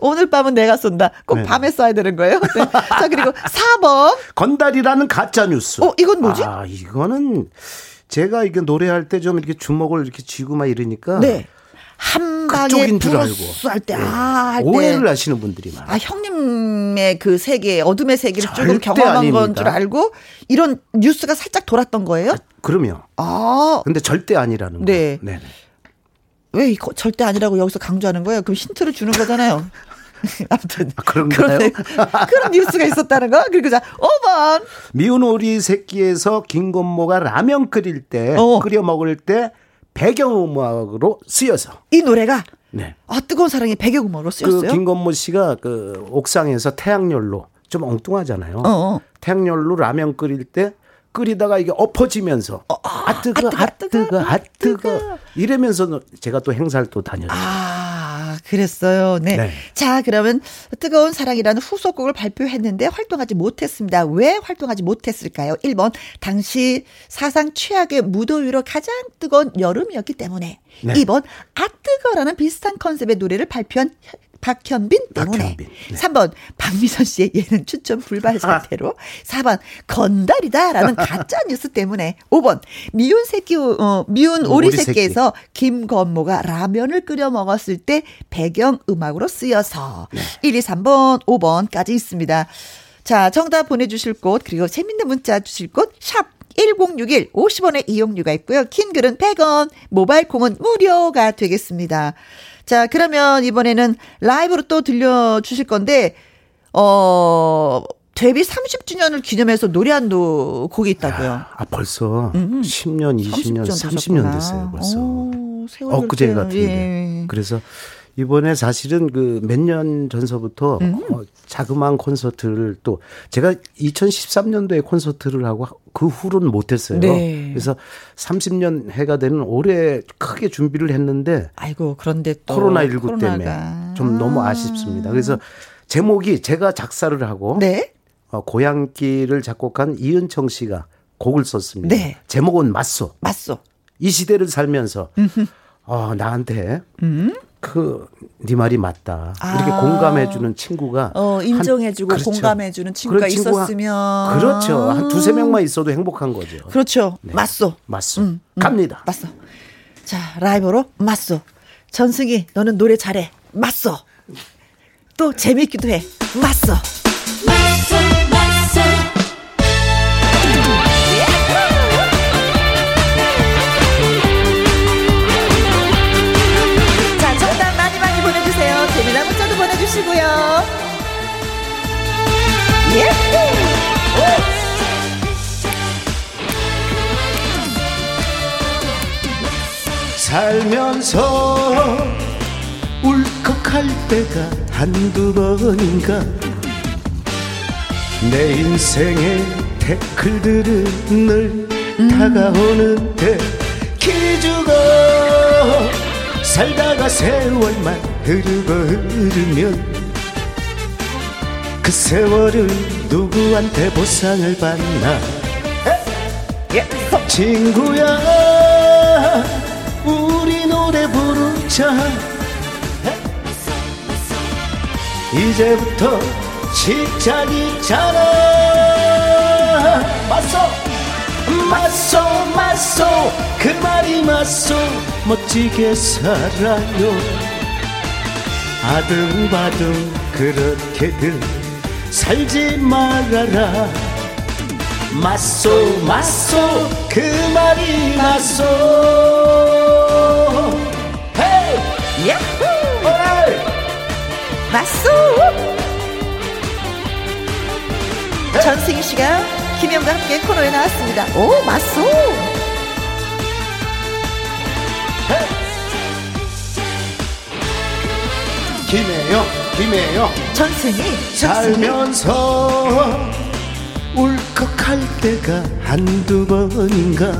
오늘 밤은 내가 쏜다. 꼭 네. 밤에 쏴야 되는 거예요. 네. 자, 그리고 (laughs) 4번. 건달이라는 가짜 뉴스. 어, 이건 뭐지? 아, 이거는 제가 이게 노래할 때 좀 이렇게 주먹을 이렇게 쥐고 막 이러니까 네. 한 방에 줄 알고. 할 때, 네. 아, 할 때. 오해를 하시는 분들이 많아요. 아, 형님의 그 세계, 어둠의 세계를 조금 경험한 건. 줄 알고 이런 뉴스가 살짝 돌았던 거예요? 그럼요. 아, 근데 절대 아니라는 네. 거. 네네. 왜 이거 절대 아니라고 여기서 강조하는 거예요? 그럼 힌트를 주는 거잖아요. (laughs) (laughs) 아무튼 아, 그런가요? 그런, 그런 뉴스가 있었다는 거. 그리고 자 5번 미운 오리 새끼에서 김건모가 라면 끓일 때 어. 끓여 먹을 때 배경음악으로 쓰여서 이 노래가 네. 아 뜨거운 사랑의 배경음악으로 그 쓰였어요. 김건모 씨가 그 옥상에서 태양열로 좀 엉뚱하잖아요. 어, 어. 태양열로 라면 끓일 때 끓이다가 이게 엎어지면서 아 뜨거 아 뜨거 아 뜨거 이러면서 제가 또 행사를 또 다녔죠. 아, 그랬어요. 네. 네. 자, 그러면 뜨거운 사랑이라는 후속곡을 발표했는데 활동하지 못했습니다. 왜 활동하지 못했을까요? 1번, 당시 사상 최악의 무더 위로 가장 뜨거운 여름이었기 때문에. 네. 2번, 아 뜨거라는 비슷한 컨셉의 노래를 발표한 박현빈 때문에. 박현빈, 네. 3번, 박미선 씨의 예능 추천 불발 사태로. 4번, 건달이다라는 가짜 뉴스 때문에. 5번, 미운 새끼, 어, 미운 오리 오리 새끼. 새끼에서 김건모가 라면을 끓여 먹었을 때 배경 음악으로 쓰여서 네. 1, 2, 3번, 5번까지 있습니다. 자, 정답 보내 주실 곳, 그리고 재밌는 문자 주실 곳, 샵 1061, 50원의 이용료가 있고요. 긴 글은 100원, 모바일 콩은 무료가 되겠습니다. 자, 그러면 이번에는 라이브로 또 들려주실 건데, 어, 데뷔 30주년을 기념해서 노래한 노 곡이 있다고요. 아 벌써 10년, 20년, 30년 됐어요 벌써. 오, 세월이 엊그제 같은데. 예. 그래서 이번에 사실은 그 몇 년 전서부터 음. 어, 자그마한 콘서트를 또 제가 2013년도에 콘서트를 하고 그 후로는 못했어요. 네. 그래서 30년 해가 되는 올해 크게 준비를 했는데 아이고, 그런데 또. 코로나 19 코로나가. 때문에 좀 너무 아쉽습니다. 그래서 제목이 제가 작사를 하고 네. 어, 고향길을 작곡한 이은청 씨가 곡을 썼습니다. 네. 제목은 맞소. 맞소. 이 시대를 살면서 어, 나한테 그 네 말이 맞다. 이렇게 아. 공감해주는 친구가 어, 한- 인정해주고 그렇죠. 공감해주는 친구가 있었으면. 그렇죠. 한 두세 명만 있어도 행복한 거죠. 그렇죠. 맞소. 맞소. 음, 음. 갑니다. 맞소. 자, 라이브로 맞소. 전승이, 너는 노래 잘해. 맞소. 또 재밌기도 해. 맞소. 맞서 주시고요. 예! 살면서 울컥할 때가 한두 번인가 내 인생의 태클들은 늘 다가오는데 기죽어 살다가 세월만 흐르고 흐르면 그 세월을 누구한테 보상을 받나? 친구야 우리 노래 부르자. 이제부터 시작이잖아 맞서. 맞서 맞서 그 말이 맞서 멋지게 살아요. 아등바등 그렇게들 살지 말아라 맞소 맞소 그 말이 맞소 헤이 야호! 어이! 맞소! 전승희 씨가 김영과 함께 코너에 나왔습니다. 오, 맞소! 김혜영 김혜영 전승희. 살면서 울컥할 때가 한두 번인가.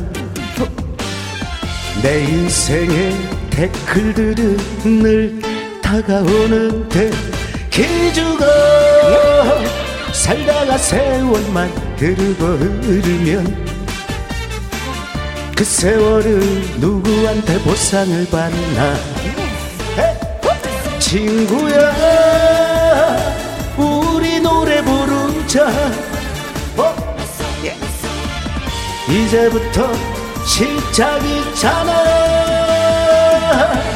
내 인생의 태클들은 늘 다가오는데 기죽어 살다가 세월만 흐르고 흐르면 그 세월을 누구한테 보상을 받나? 친구야 자 어? 이제부터 시작이잖아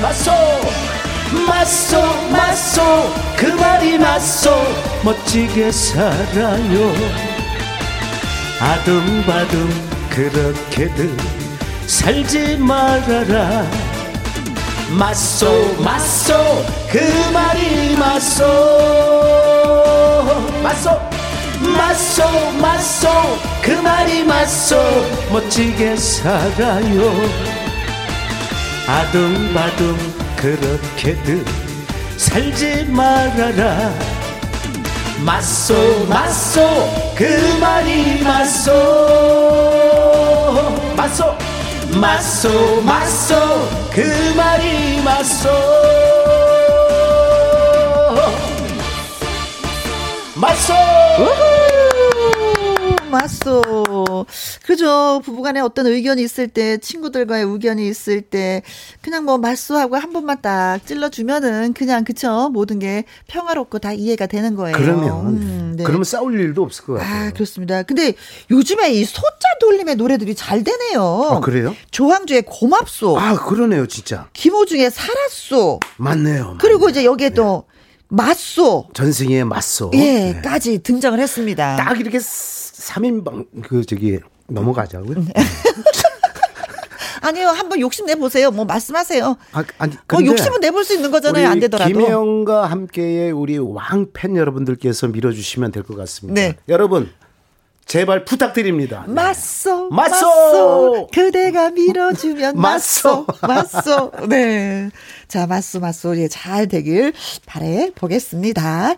맞소 맞소 맞소. 그 말이 맞소. 멋지게 살아요. 아둥바둥 그렇게들 살지 말아라. 맞소 맞소. 그 말이 맞소. 맞소 맞소 맞소 그 말이 맞소. 멋지게 살아요. 아둥바둥 그렇게들 살지 말아라. 맞소 맞소 그 말이 맞소. 맞소 맞소 맞소 그 말이 맞소 우후! 맞소. 그죠. 부부간에 어떤 의견이 있을 때, 친구들과의 의견이 있을 때, 그냥 뭐 맞소하고 한 번만 딱 찔러주면은 그냥 그쵸. 모든 게 평화롭고 다 이해가 되는 거예요. 그러면 음, 네. 그러면 싸울 일도 없을 것 같아요 아, 그렇습니다. 근데 요즘에 이 소자 돌림의 노래들이 잘 되네요. 아, 그래요? 조항주의 고맙소. 아 그러네요 진짜 김호중의 살았소. 맞네요 그리고 이제 여기에 또 맞소. 전승희의 맞소 예, 네. 까지 등장을 했습니다. 딱 이렇게 3인방 그 저기 넘어가자고요 음. (laughs) 아니요, 한번 욕심 내 보세요. 뭐 말씀하세요. 아, 아니 뭐 욕심은 내볼 수 있는 거잖아요. 안 되더라도. 김혜영과 함께의 우리 왕팬 여러분들께서 밀어주시면 될 것 같습니다. 네. 여러분 제발 부탁드립니다. 맞소, 맞소! 맞소, 그대가 밀어주면 맞소! 맞소, 맞소. 네. 자, 맞소, 맞소. 예, 잘 되길 바래 보겠습니다.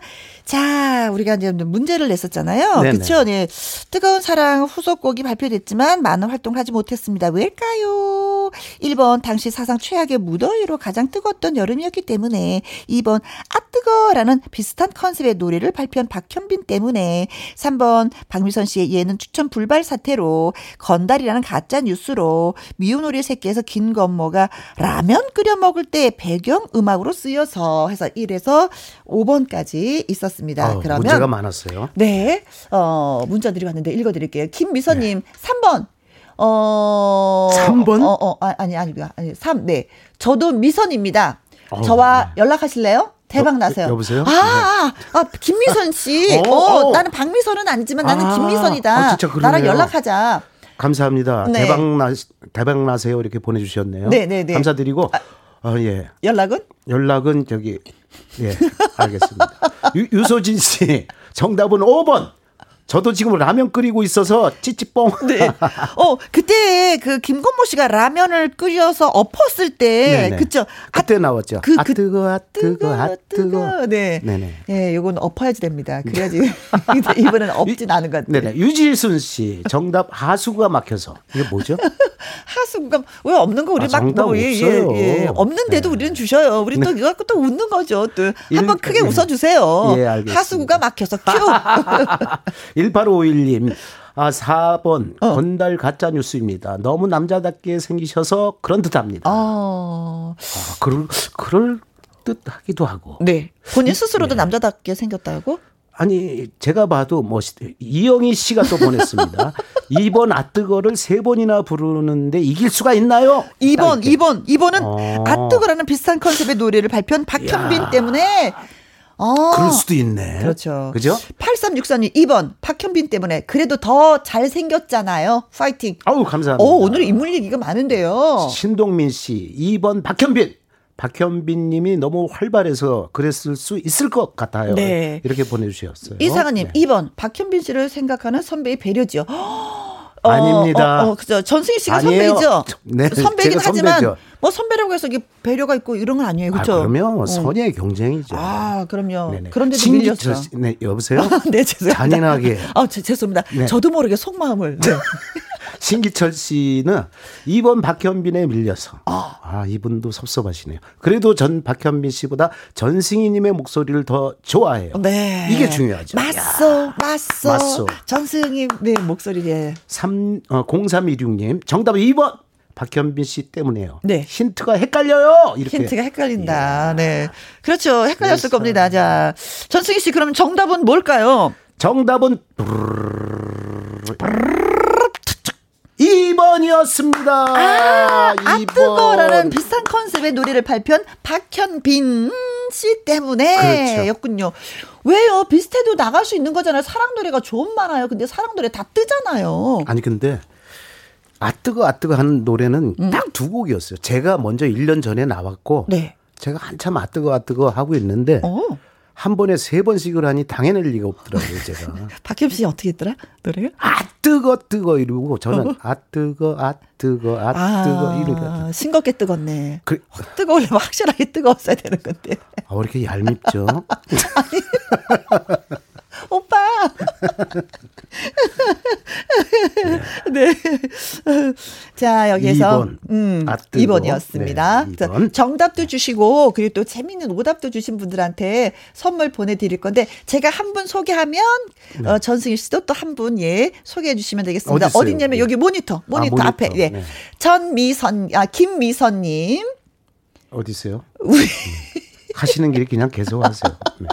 자, 우리가 이제 문제를 냈었잖아요. 그쵸? 네. 뜨거운 사랑 후속곡이 발표됐지만 많은 활동을 하지 못했습니다. 왜일까요? 주시고 1번 당시 사상 최악의 무더위로 가장 뜨거웠던 여름이었기 때문에 2번 아 뜨거라는 비슷한 컨셉의 노래를 발표한 박현빈 때문에 3번 박미선 씨의 예능 추천 불발 사태로 건달이라는 가짜 뉴스로 미운 오리 새끼에서 긴 건모가 라면 끓여 먹을 때 배경 음악으로 쓰여서 해서 1에서 5번까지 있었습니다. 어, 그러면 문제가 많았어요. 네. 어, 문자들이 왔는데 읽어 드릴게요. 김미선님, 3번. 어. 3번? 어, 어, 아, 아니, 아니, 아니, 3, 네. 저도 미선입니다. 어, 저와 연락하실래요? 대박 여- 나세요. 여보세요? 아, 아, 아, 김미선 씨. (laughs) 어, 어, 어. 나는 박미선은 아니지만 나는 아, 김미선이다. 어, 진짜 그러네요. 나랑 연락하자. 감사합니다. 네. 대박 나 대박 나세요 이렇게 보내주셨네요. 네, 네, 네. 감사드리고 어, 예 연락은? 연락은 저기 예 알겠습니다. 유, 유소진 씨 정답은 5번. 저도 지금 라면 끓이고 있어서 찌찌뽕. 네. 어, 그때 그 김건모 씨가 라면을 끓여서 엎었을 때, 네네. 그쵸? 아, 그때 나왔죠. 그- 아 그- 뜨거 아 뜨거 아 뜨거. 네. 네네. 예, 요건 엎어야지 됩니다. 그래야지. (laughs) 이번에는 엎진 않은 것 같아요. 네네. 유지순 씨 정답 하수구가 막혀서 이게 뭐죠? (laughs) 하수구가 왜 없는 거 우리 아, 막 정답 뭐, 예, 없어요. 예, 예. 없는데도 네. 우리는 주셔요. 우리 또 이거 갖고 또 웃는 거죠. 또 일- 한번 크게 예. 웃어 주세요. 예, 알겠습니다. 하수구가 막혀서 큐. 1851님. (laughs) 아, 4번. 어. 건달 가짜 뉴스입니다. 너무 남자답게 생기셔서 그런 듯 합니다. 어, 아, 그럴, 그럴 듯 하기도 하고. 네. 본인 스스로도 남자답게 생겼다고? 아니, 제가 봐도 뭐, 이영희 씨가 또 보냈습니다. (laughs) 2번 아뜨거를 세 번이나 부르는데 이길 수가 있나요? 2번, 이렇게. 2번, 2번은 어. 아뜨거라는 비슷한 컨셉의 노래를 발표한 박현빈 야. 때문에 어. 그럴 수도 있네. 그렇죠. 그죠? 8364님 2번 박현빈 때문에 그래도 더 잘생겼잖아요. 파이팅. 아우, 감사합니다. 오, 오늘 인물 얘기가 많은데요. 신동민 씨, 2번 박현빈. 박현빈 님이 너무 활발해서 그랬을 수 있을 것 같아요. 네. 이렇게 보내주셨어요. 이상아님 네. 2번 박현빈 씨를 생각하는 선배의 배려지요. (gasps) 어, 아닙니다. 어, 어, 그죠. 전승희 씨가 아니에요. 선배이죠. 네, (laughs) 선배긴 하지만 선배죠. 뭐 선배라고 해서 이게 배려가 있고 이런 건 아니에요. 아, 그렇죠. 그러면 어. 선의의 경쟁이죠. 아, 그럼요. 네네. 그런데도 밀렸죠. 신기철 씨, 네, 여보세요? (laughs) 네, 죄송합니다. 잔인하게. 아, 제, 죄송합니다. 네. 저도 모르게 속마음을. 네. 신기철 씨는 2번 박현빈에 밀려서 아. 이분도 섭섭하시네요. 그래도 전 박현빈 씨보다 전승희님의 목소리를 더 좋아해요. 네. 이게 중요하죠. 맞소, 맞소. 맞소. 전승희 네 목소리에. 3, 어, 0326님 정답은 2번 박현빈 씨 때문에요. 네. 힌트가 헷갈려요. 이렇게 힌트가 헷갈린다. 네. 그렇죠. 헷갈렸을 겁니다. 자, 전승희 씨 그럼 정답은 뭘까요? 정답은 2번이었습니다. 아, 2번. 아 뜨거라는 비슷한 컨셉의 노래를 발표한 박현빈 씨 때문에 그렇죠. 였군요. 왜요? 비슷해도 나갈 수 있는 거잖아요. 사랑 노래가 좀 많아요. 근데 사랑 노래 다 뜨잖아요. 아니 근데 아뜨거 아뜨거 하는 노래는 딱두 곡이었어요. 제가 먼저 1년 전에 나왔고 네. 제가 한참 아뜨거 아뜨거 하고 있는데 어. 한 번에 세 번씩을 하니 당해낼 리가 없더라고요, 제가. (laughs) 박현 씨 어떻게 했더라? 노래가? 아 뜨거 뜨거 이러고 저는 아 뜨거 아 뜨거 아 뜨거 이러니까 싱겁게 뜨겁네. 그, 뜨거우려면 확실하게 뜨거웠어야 되는 건데. 아, 왜 이렇게 얄밉죠? (laughs) 오빠. (laughs) (laughs) 네. 자, 여기서 이번. 음, 아, 뜨거. 2번이었습니다. 네, 이번. 정답도 주시고 그리고 또 재미있는 오답도 주신 분들한테 선물 보내 드릴 건데 제가 한 분 소개하면 어, 전승희 씨도 또 한 분 예, 소개해 주시면 되겠습니다. 네. 어디? 어디냐면 네. 여기 모니터, 모니터, 모니터. 앞에. 예. 네. 전미선 아 김미선 님. 어디 있어요? 하시는 길에 그냥 계속 하세요. 네.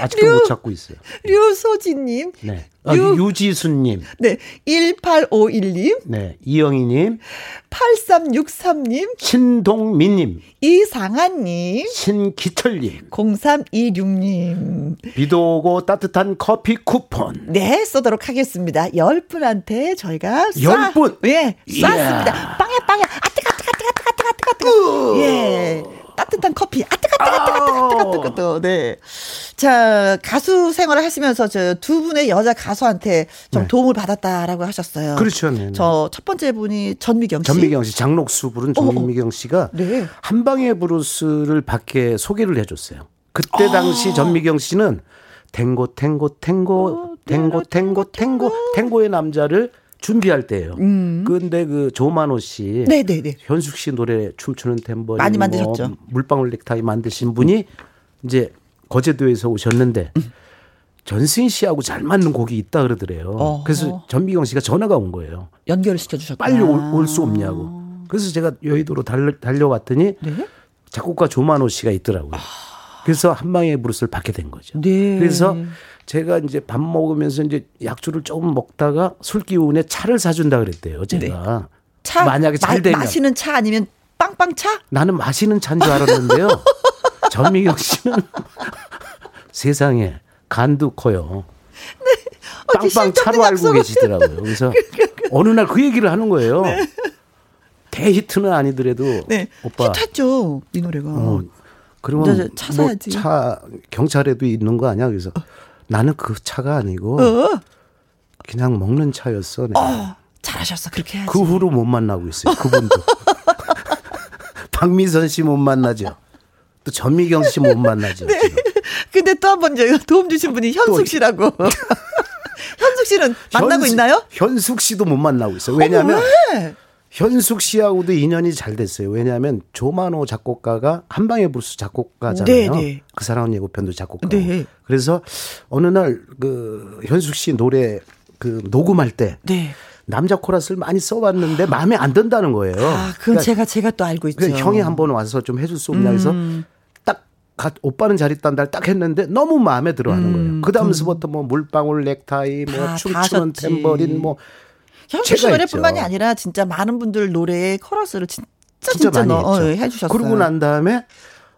아직도 류- 못 찾고 있어요. 류소진 님. 네. 아, 유- 유지순님, 네. 1851님, 네. 이영희님, 8363님, 신동민님, 이상한님, 신기철님, 0326님. 비도 오고 따뜻한 커피 쿠폰. 네, 쏘도록 하겠습니다. 10분한테 저희가 쏴. 열 분? 예, 이야. 쐈습니다. 빵야, 빵야. 아뜨가, 아뜨가, 아뜨가, 아뜨가, 아뜨가, 아뜨가. 예. 따뜻한 커피. 아뜨가, 아뜨가, 아뜨가, 아뜨가, 아뜨가, 아뜨가, 또. 네. 자, 가수 생활을 하시면서 저 두 분의 여자 가수한테 좀 네. 도움을 받았다라고 하셨어요. 그렇죠. 네, 네. 저첫 번째 분이 전미경 씨. 전미경 씨, 장록수 부른 전미경 씨가 네. 한방의 브루스를 밖에 소개를 해줬어요. 그때 아. 당시 전미경 씨는 탱고 탱고 탱고 탱고 탱고 탱고 탱고의 남자를 준비할 때예요. 음. 근데 그 조만호 씨, 네네네. 현숙 씨 노래 춤추는 템버린 많이 뭐 만드셨죠. 물방울 넥타이 만드신 분이 이제 거제도에서 오셨는데 음. 전승희 씨하고 잘 맞는 곡이 있다 그러더래요. 어허. 그래서 전미경 씨가 전화가 온 거예요. 연결을 시켜주셨구나. 빨리 올 수 없냐고. 그래서 제가 여의도로 달려, 달려왔더니 네? 작곡가 조만호 씨가 있더라고요. 그래서 한방의 브루스를 받게 된 거죠. 네. 그래서 제가 이제 밥 먹으면서 이제 약주를 조금 먹다가 술 기운에 차를 사준다 그랬대요. 제가 차 만약에 잘 마, 되면 마시는 차 아니면 빵빵차? 나는 마시는 차인 줄 알았는데요. (laughs) 전미경 씨는 (laughs) 세상에 간도 커요. 어찌 빵빵 차로 알고 계시더라고요. (laughs) 그래서 어느 날 그 얘기를 하는 거예요. 대히트는 아니더라도 네. 오빠 히트했죠. 이 노래가. 어, 그러면 차뭐 사야지. 차 경찰에도 있는 거 아니야? 그래서 나는 그 차가 아니고 어, 그냥 먹는 차였어. 어, 잘하셨어. 그렇게 해야지. 그 후로 못 만나고 있어요. 그분도. (laughs) 박미선 씨 못 만나죠. 또 전미경 씨 못 만나죠. 네. 지금. 근데 또 한 번 도움 주신 분이 현숙 또- 씨라고. (laughs) 현숙 씨는 만나고 현숙- 있나요? 현숙 씨도 못 만나고 있어요. 왜냐하면 어머, 왜? 현숙 씨하고도 인연이 잘 됐어요. 왜냐하면 조만호 작곡가가 한방의 브루스 작곡가잖아요. 네, 네. 그 사랑은 예고편도 작곡가. 네. 그래서 어느 날 그 현숙 씨 노래 그 녹음할 때 네. 남자 코러스를 많이 써봤는데 마음에 안 든다는 거예요. 아, 그건 제가 제가 또 알고 있죠. 그러니까 형이 한번 와서 좀 해줄 수 없냐 해서 음. 딱 가- 오빠는 잘 있단다 딱 했는데 너무 마음에 들어하는 음, 거예요. 그 다음서부터 뭐 물방울 넥타이, 다- 뭐다 춤추는. 템버린 뭐 현숙 씨 제가 노래뿐만이. 아니라 진짜 많은 분들 노래에 코러스를 진짜 진짜, 진짜 많이. 어, 해주셨어요. 그러고 난 다음에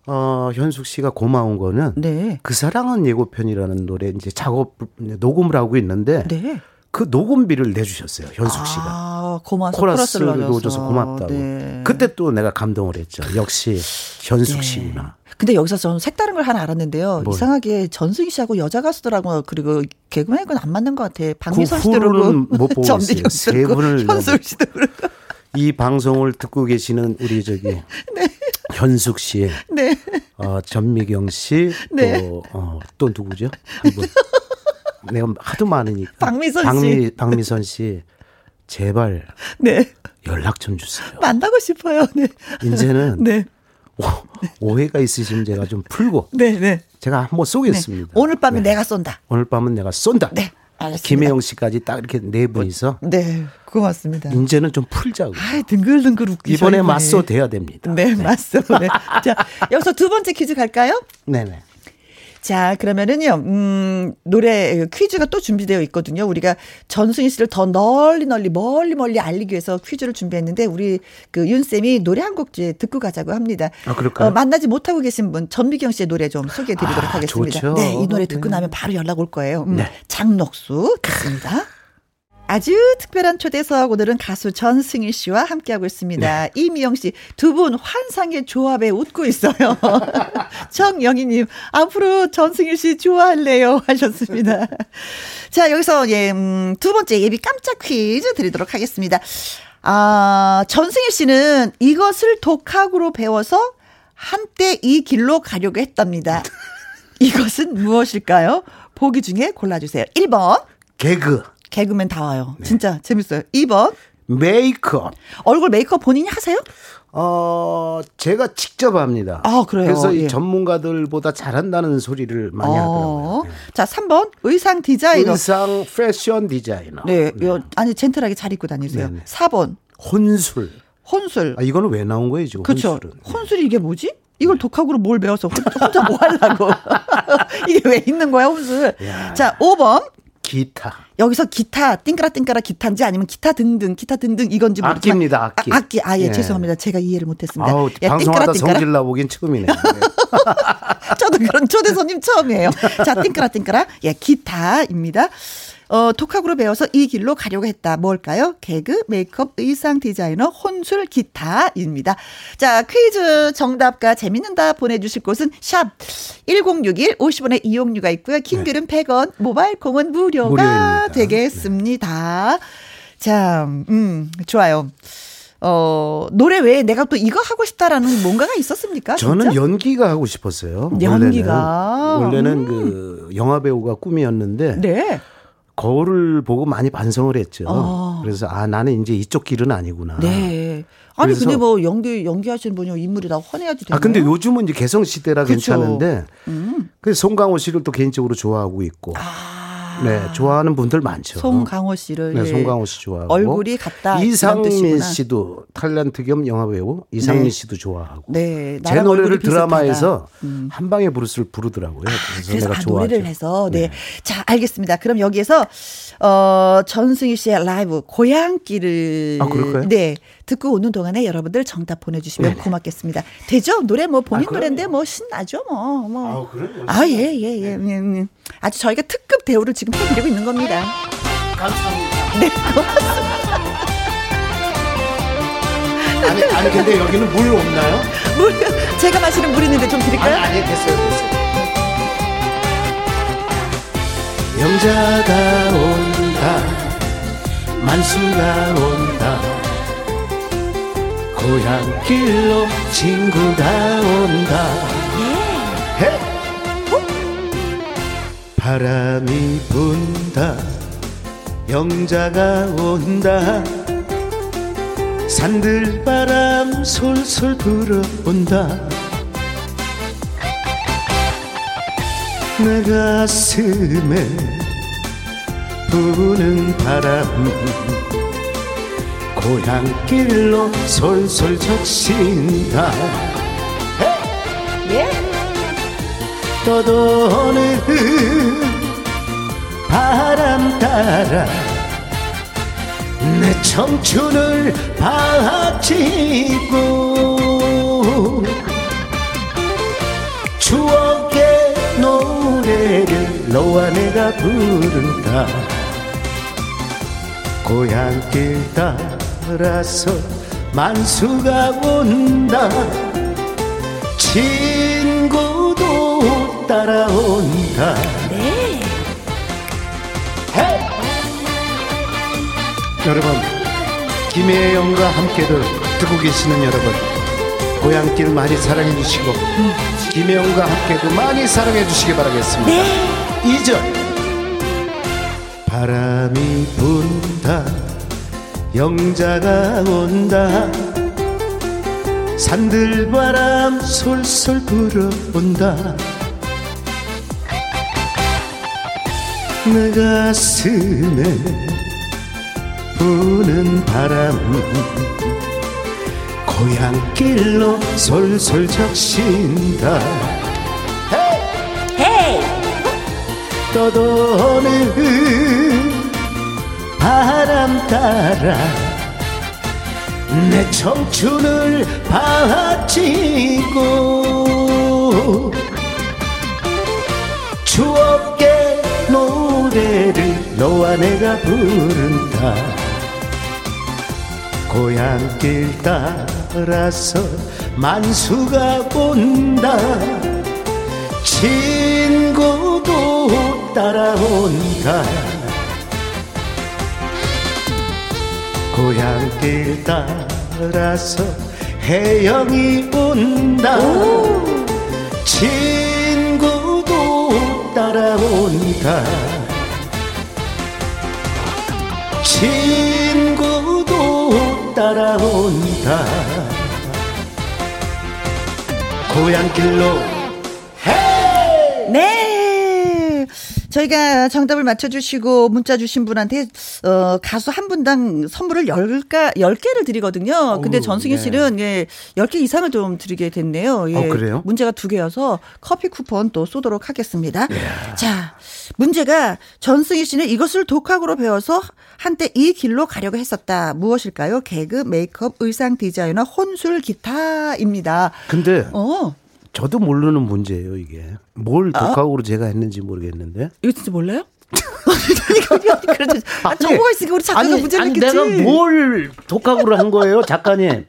어 현숙 씨가 고마운 거는 네. 그 사랑은 예고편이라는 노래 이제 작업 녹음을 하고 있는데 네. 그 녹음비를 내주셨어요. 현숙 씨가. 아, 고마워서 코러스를 코러스를 넣어줘서 고맙다고. 네. 그때 또 내가 감동을 했죠. 역시 현숙 네. 씨구나. 근데 여기서 저는 색다른 걸 하나 알았는데요. 뭘? 이상하게 전승희 씨하고 여자 가수들하고 그리고 개그맨은 안 맞는 것 같아. 박미선 그 씨도 그렇고 (laughs) 있어요. 씨도 세 그렇고 씨도 그렇고. (laughs) 이 방송을 듣고 계시는 우리 저기 (laughs) 현숙 씨, 네. 어, 전미경 씨, 네. 또, 어, 또 누구죠? 한 분. 내가 하도 많으니까. 박미선 씨. 박미, 박미선 씨, 제발 네. 연락 좀 주세요. 만나고 싶어요. 네. 이제는 네. 오, 오해가 있으시면 제가 좀 풀고 네, 네. 제가 한번 쏘겠습니다. 오늘 밤에 네. 내가 쏜다. 오늘 밤은 내가 쏜다. 네. 알겠습니다. 김혜영 씨까지 딱 이렇게 네 분이서 네. 고맙습니다. 이제는 좀 풀자고. 아이, 등글등글 웃기셔. 이번에. 맞서 돼야 됩니다. 네, 맞서. 네. 자, 여기서 두 번째 퀴즈 갈까요? 네네. 자, 그러면은요, 음, 노래 퀴즈가 또 준비되어 있거든요. 우리가 전승희 씨를 더 널리 널리 멀리 멀리 알리기 위해서 퀴즈를 준비했는데, 우리 그 윤쌤이 노래 한 곡 듣고 가자고 합니다. 아, 그럴까요? 어, 만나지 못하고 계신 분, 전미경 씨의 노래 좀 소개해 드리도록 아, 하겠습니다. 좋죠. 네, 이 노래 듣고 네. 나면 바로 연락 올 거예요. 음, 네. 장녹수 듣습니다. 아주 특별한 초대석 오늘은 가수 전승희 씨와 함께하고 있습니다. 네. 이미영 씨 두 분 환상의 조합에 웃고 있어요. (laughs) 정영희님 앞으로 전승희 씨 좋아할래요 하셨습니다. 자 여기서 예, 음, 두 번째 예비 깜짝 퀴즈 드리도록 하겠습니다. 아 전승희 씨는 이것을 독학으로 배워서 한때 이 길로 가려고 했답니다. (laughs) 이것은 무엇일까요? 보기 중에 골라주세요. 1번 개그, 개그맨 다 와요. 네. 진짜 재밌어요. 2번 메이크업. 얼굴 메이크업 본인이 하세요? 어, 제가 직접 합니다. 아, 그래요? 그래서 예. 이 전문가들보다 잘한다는 소리를 많이 하더라고요. 네. 자, 3번 의상 디자이너. 의상 패션 디자이너. 네, 요, 아니 젠틀하게 잘 입고 다니세요. 네네. 4번 혼술. 혼술. 아, 이거는 왜 나온 거예요, 지금? 그렇죠. 혼술은. 네. 혼술이 이게 뭐지? 이걸 독학으로 뭘 배워서 혼- 혼자 뭐 하려고. (laughs) 이게 왜 있는 거야, 혼술. 야. 자, 5번. 기타. 여기서 기타, 띵까라 띵까라 기타인지 아니면 기타 등등, 기타 등등 이건지 모르지만. 악기입니다, 악기. 아, 악기. 아, 예, 예. 죄송합니다. 제가 이해를 못했습니다. 아우, 예, 방송하다 띵까라. 성질 나보긴 처음이네. (laughs) 저도 그런 초대 손님 처음이에요. 자, 띵까라 띵까라. 예, 기타입니다. 어, 독학으로 배워서 이 길로 가려고 했다. 뭘까요? 개그, 메이크업, 의상 디자이너, 혼술, 기타입니다. 자, 퀴즈 정답과 재밌는 답 보내주실 곳은 샵 1061, 50원의 이용료가 있고요. 킹글은 100원, 모바일 콩은 무료가 무료입니다. 되겠습니다. 자, 음, 좋아요. 어, 노래 외에 내가 또 이거 하고 싶다라는 뭔가가 있었습니까? 저는 진짜? 연기가 하고 싶었어요. 연기가. 원래는, 원래는 음. 그 영화 배우가 꿈이었는데 네. 거울을 보고 많이 반성을 했죠. 어. 그래서 아 나는 이제 이쪽 길은 아니구나. 네. 아니 그래서- 근데 뭐 연기 연기하시는 분이 인물이 다 환해야지 되나요? 아 근데 요즘은 이제 개성 시대라 그쵸. 괜찮은데 음. 그 송강호 씨를 또 개인적으로 좋아하고 있고 네 좋아하는 분들 많죠. 송강호 씨를 네, 예. 송강호 씨 좋아하고 얼굴이 같다 이상민. 씨도 탤런트 겸 영화 배우 이상민 네. 씨도 좋아하고 네, 제 노래를. 드라마에서 음. 한 방에 부르스를 부르더라고요. 그래서, 그래서 내가 아, 좋아하죠. 노래를 해서 네. 자 알겠습니다. 그럼 여기에서 어 전승희 씨의 라이브 고향길을 아, 그럴까요? 네 듣고 오는 동안에 여러분들 정답 보내주시면 고맙겠습니다. 되죠? 노래 뭐 본인 아, 노래인데 뭐 신나죠 뭐 뭐. 아. 아예예 예, 예, 예. 아주 저희가 특급 대우를 지금 해드리고 있는 겁니다. 감사합니다. 네 고맙습니다. 아니, 아니 근데 여기는 물 없나요? 물 제가 마시는 물 있는데 좀 아니, 드릴까요? 아니 됐어요 됐어요. 영자가 온다 만수가 온다 고향길로 친구가 온다. 해! 바람이 분다. 영자가 온다. 산들바람 솔솔 불어온다. 내 가슴에 부는 바람 고향길로 솔솔 적신다 예. 떠도는 바람 따라 내 청춘을 바치고 추억의 노래를 너와 내가 부른다 고향길 따라 서 만수가 온다. 친구도 따라온다. 네. 여러분 김혜영과 함께를 듣고 계시는 여러분 고향길 많이 사랑해 주시고 김혜영과 함께도 많이 사랑해 주시기 바라겠습니다. 이 2절 바람이 분다 영자가 온다. 산들바람 솔솔 불어온다. 내 가슴에 부는 바람. 고향길로 솔솔 적신다. 떠도는 바람 따라 내 청춘을 바치고 추억의 노래를 너와 내가 부른다. 고향길 따라서 만수가 온다. 친구도 따라온다 고향길 따라서 해영이 온다. 친구도 따라온다 친구도 따라온다 고향길로 저희가 정답을 맞춰주시고 문자 주신 분한테 어, 가수 한 분당 선물을 열가 10개를 드리거든요. 근데 전승희 네. 씨는 예, 10개 이상을 좀 드리게 됐네요. 예, 어, 그래요? 문제가 두 개여서 커피 쿠폰 또 쏘도록 하겠습니다. 자, 문제가 전승희 씨는 이것을 독학으로 배워서 한때 이 길로 가려고 했었다. 무엇일까요? 개그, 메이크업, 의상 디자이너, 혼술, 기타입니다. 근데 어, 저도 모르는 문제예요 이게 뭘 독학으로 제가 했는지 모르겠는데 이거 진짜 몰라요? (laughs) 그래도 아, 정보가 있으니까 우리 작가가 아니, 문제를 냈겠지. 내가 뭘 독학으로 한 거예요 작가님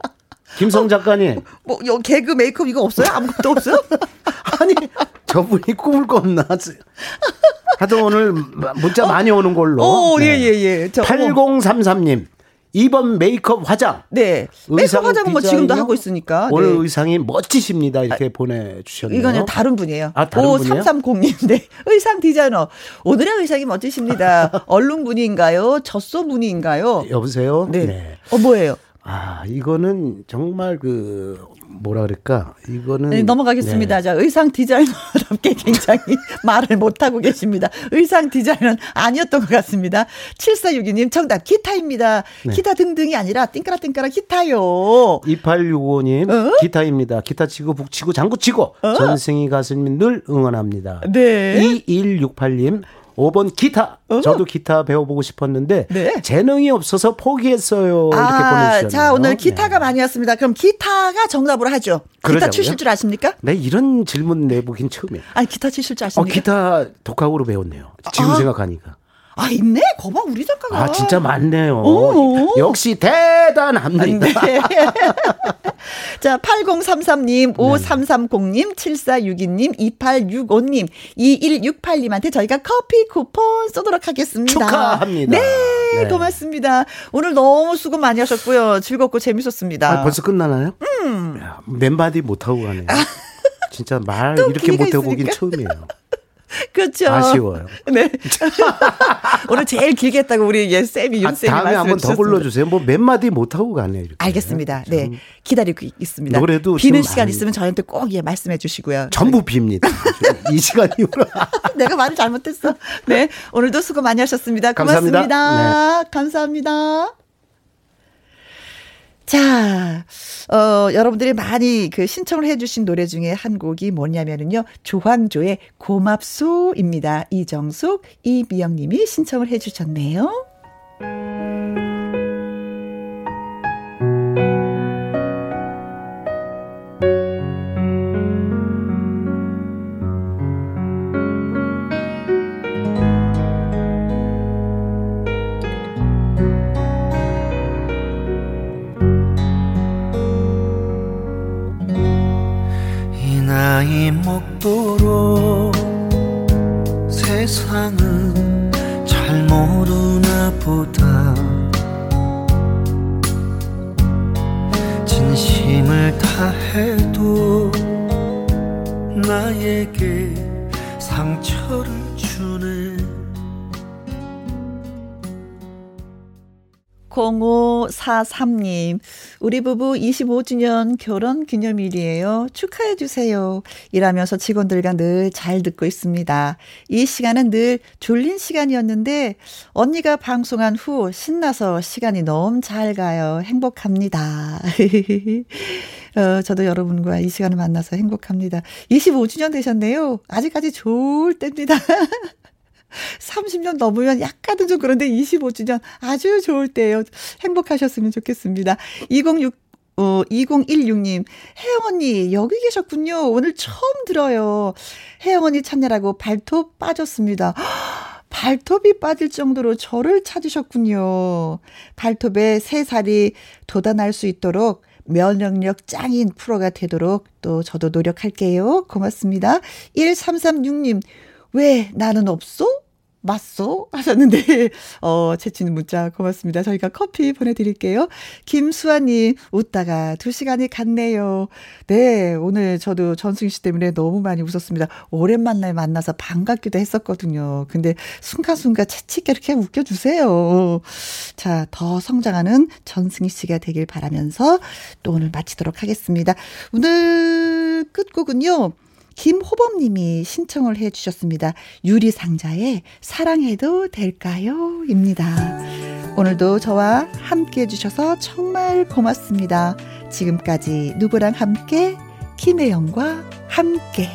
김성 작가님 뭐, 요 개그 메이크업 이거 없어요? 아무것도 없어요? (laughs) 아니 저분이 꿈을 꿨나 하여튼 오늘 문자 많이 오는 걸로 오, 네. 예, 예, 예. 저, 어머. 8033님 2번 메이크업 화장. 네. 메이크업 화장은 뭐 지금도? 하고 있으니까. 오늘 네. 의상이 멋지십니다. 이렇게 보내주셨네요. 이거는 다른 분이에요. 아, 다른 분이에요? 5330님. 네. (laughs) 의상 디자이너. 오늘의 의상이 멋지십니다. (laughs) 얼룩 무늬인가요? 젖소 무늬인가요? 여보세요? 네. 어, 뭐예요? 아, 이거는 정말 그, 뭐라 그럴까? 이거는. 네, 넘어가겠습니다. 네. 자, 의상 디자이너답게 (laughs) 굉장히 말을 못 하고 계십니다. 의상 디자이너는 아니었던 것 같습니다. 7462님 정답 기타입니다. 네. 기타 등등이 아니라 띵까라 띵까라 기타요. 2865님, 어? 기타입니다. 기타 치고 북 치고 장구 치고 전생이 가수님 늘 응원합니다. 네. 2168님, 5번 기타. 어? 저도 기타 배워보고 싶었는데 네. 재능이 없어서 포기했어요. 이렇게 아, 보내주셨네요. 자, 오늘 네. 기타가 많이 왔습니다. 그럼 기타가 정답으로 하죠. 기타 그러자고요? 치실 줄 아십니까? 네, 이런 질문 내보긴 처음이에요. 아니, 기타 치실 줄 어, 아십니까? 기타 독학으로 배웠네요. 지금 아. 생각하니까. 아, 있네? 거봐, 우리 작가가. 아, 진짜 많네요. 오. 역시 대단합니다. 네. (laughs) 자, 8033님, 5330님, 7462님, 2865님, 2168님한테 저희가 커피 쿠폰 쏘도록 하겠습니다. 축하합니다. 네, 네. 고맙습니다. 오늘 너무 수고 많이 하셨고요. 즐겁고 재밌었습니다. 아, 벌써 끝나나요? 야, 맨마디 못하고 가네요. 진짜 말 (laughs) 또 이렇게 못해보긴 있으니까. 처음이에요. 그렇죠. 아쉬워요. (laughs) 네. (laughs) 오늘 제일 길게 했다고 우리 예, 쌤이, 아, 윤 쌤이 다음에 한번 더 불러주세요. 뭐 맨마디 못 하고 가네요. 이렇게. 알겠습니다. 네. 기다리고 있습니다. 노래도 비는 좀 시간 많이- 있으면 저한테 꼭 예, 말씀해 주시고요. 전부 빕니다. 이 시간 이후로. (laughs) 내가 말을 잘못했어. 네. 오늘도 수고 많이 하셨습니다. 감사합니다. 네. 고맙습니다. 감사합니다. 자, 어, 여러분들이 많이 그 신청을 해주신 노래 중에 한 곡이 뭐냐면은요, 조황조의 고맙소입니다. 이정숙, 이미영 님이 신청을 해주셨네요. 나이 먹도록 세상은 잘 모르나 보다 0543님, 우리 부부 25주년 결혼 기념일이에요. 축하해주세요. 일하면서 직원들과 늘 잘 듣고 있습니다. 이 시간은 늘 졸린 시간이었는데, 언니가 방송한 후 신나서 시간이 너무 잘 가요. 행복합니다. (laughs) 어, 저도 여러분과 이 시간을 만나서 행복합니다. 25주년 되셨네요. 아직까지 좋을 때입니다. (laughs) 30년 넘으면 약간은 좀 그런데 25주년 아주 좋을 때예요. 행복하셨으면 좋겠습니다. 206 어, 2016님, 혜영 언니, 여기 계셨군요. 오늘 처음 들어요. 혜영 언니 찾느라고 발톱 빠졌습니다. 발톱이 빠질 정도로 저를 찾으셨군요. 발톱에 세 살이 돋아날 수 있도록 면역력 짱인 프로가 되도록 또 저도 노력할게요. 고맙습니다. 1336님, 왜 나는 없어? 맞소? 하셨는데, (laughs) 어, 채치는 문자 고맙습니다. 저희가 커피 보내드릴게요. 김수아님, 웃다가 두 시간이 갔네요. 네, 오늘 저도 전승희 씨 때문에 너무 많이 웃었습니다. 오랜만에 만나서 반갑기도 했었거든요. 근데 순간순간 채치게 이렇게 웃겨주세요. 자, 더 성장하는 전승희 씨가 되길 바라면서 또 오늘 마치도록 하겠습니다. 오늘 끝곡은요. 김호범님이 신청을 해 주셨습니다. 유리상자의 사랑해도 될까요? 입니다. 오늘도 저와 함께 해주셔서 정말 고맙습니다. 지금까지 누구랑 함께, 김혜영과 함께.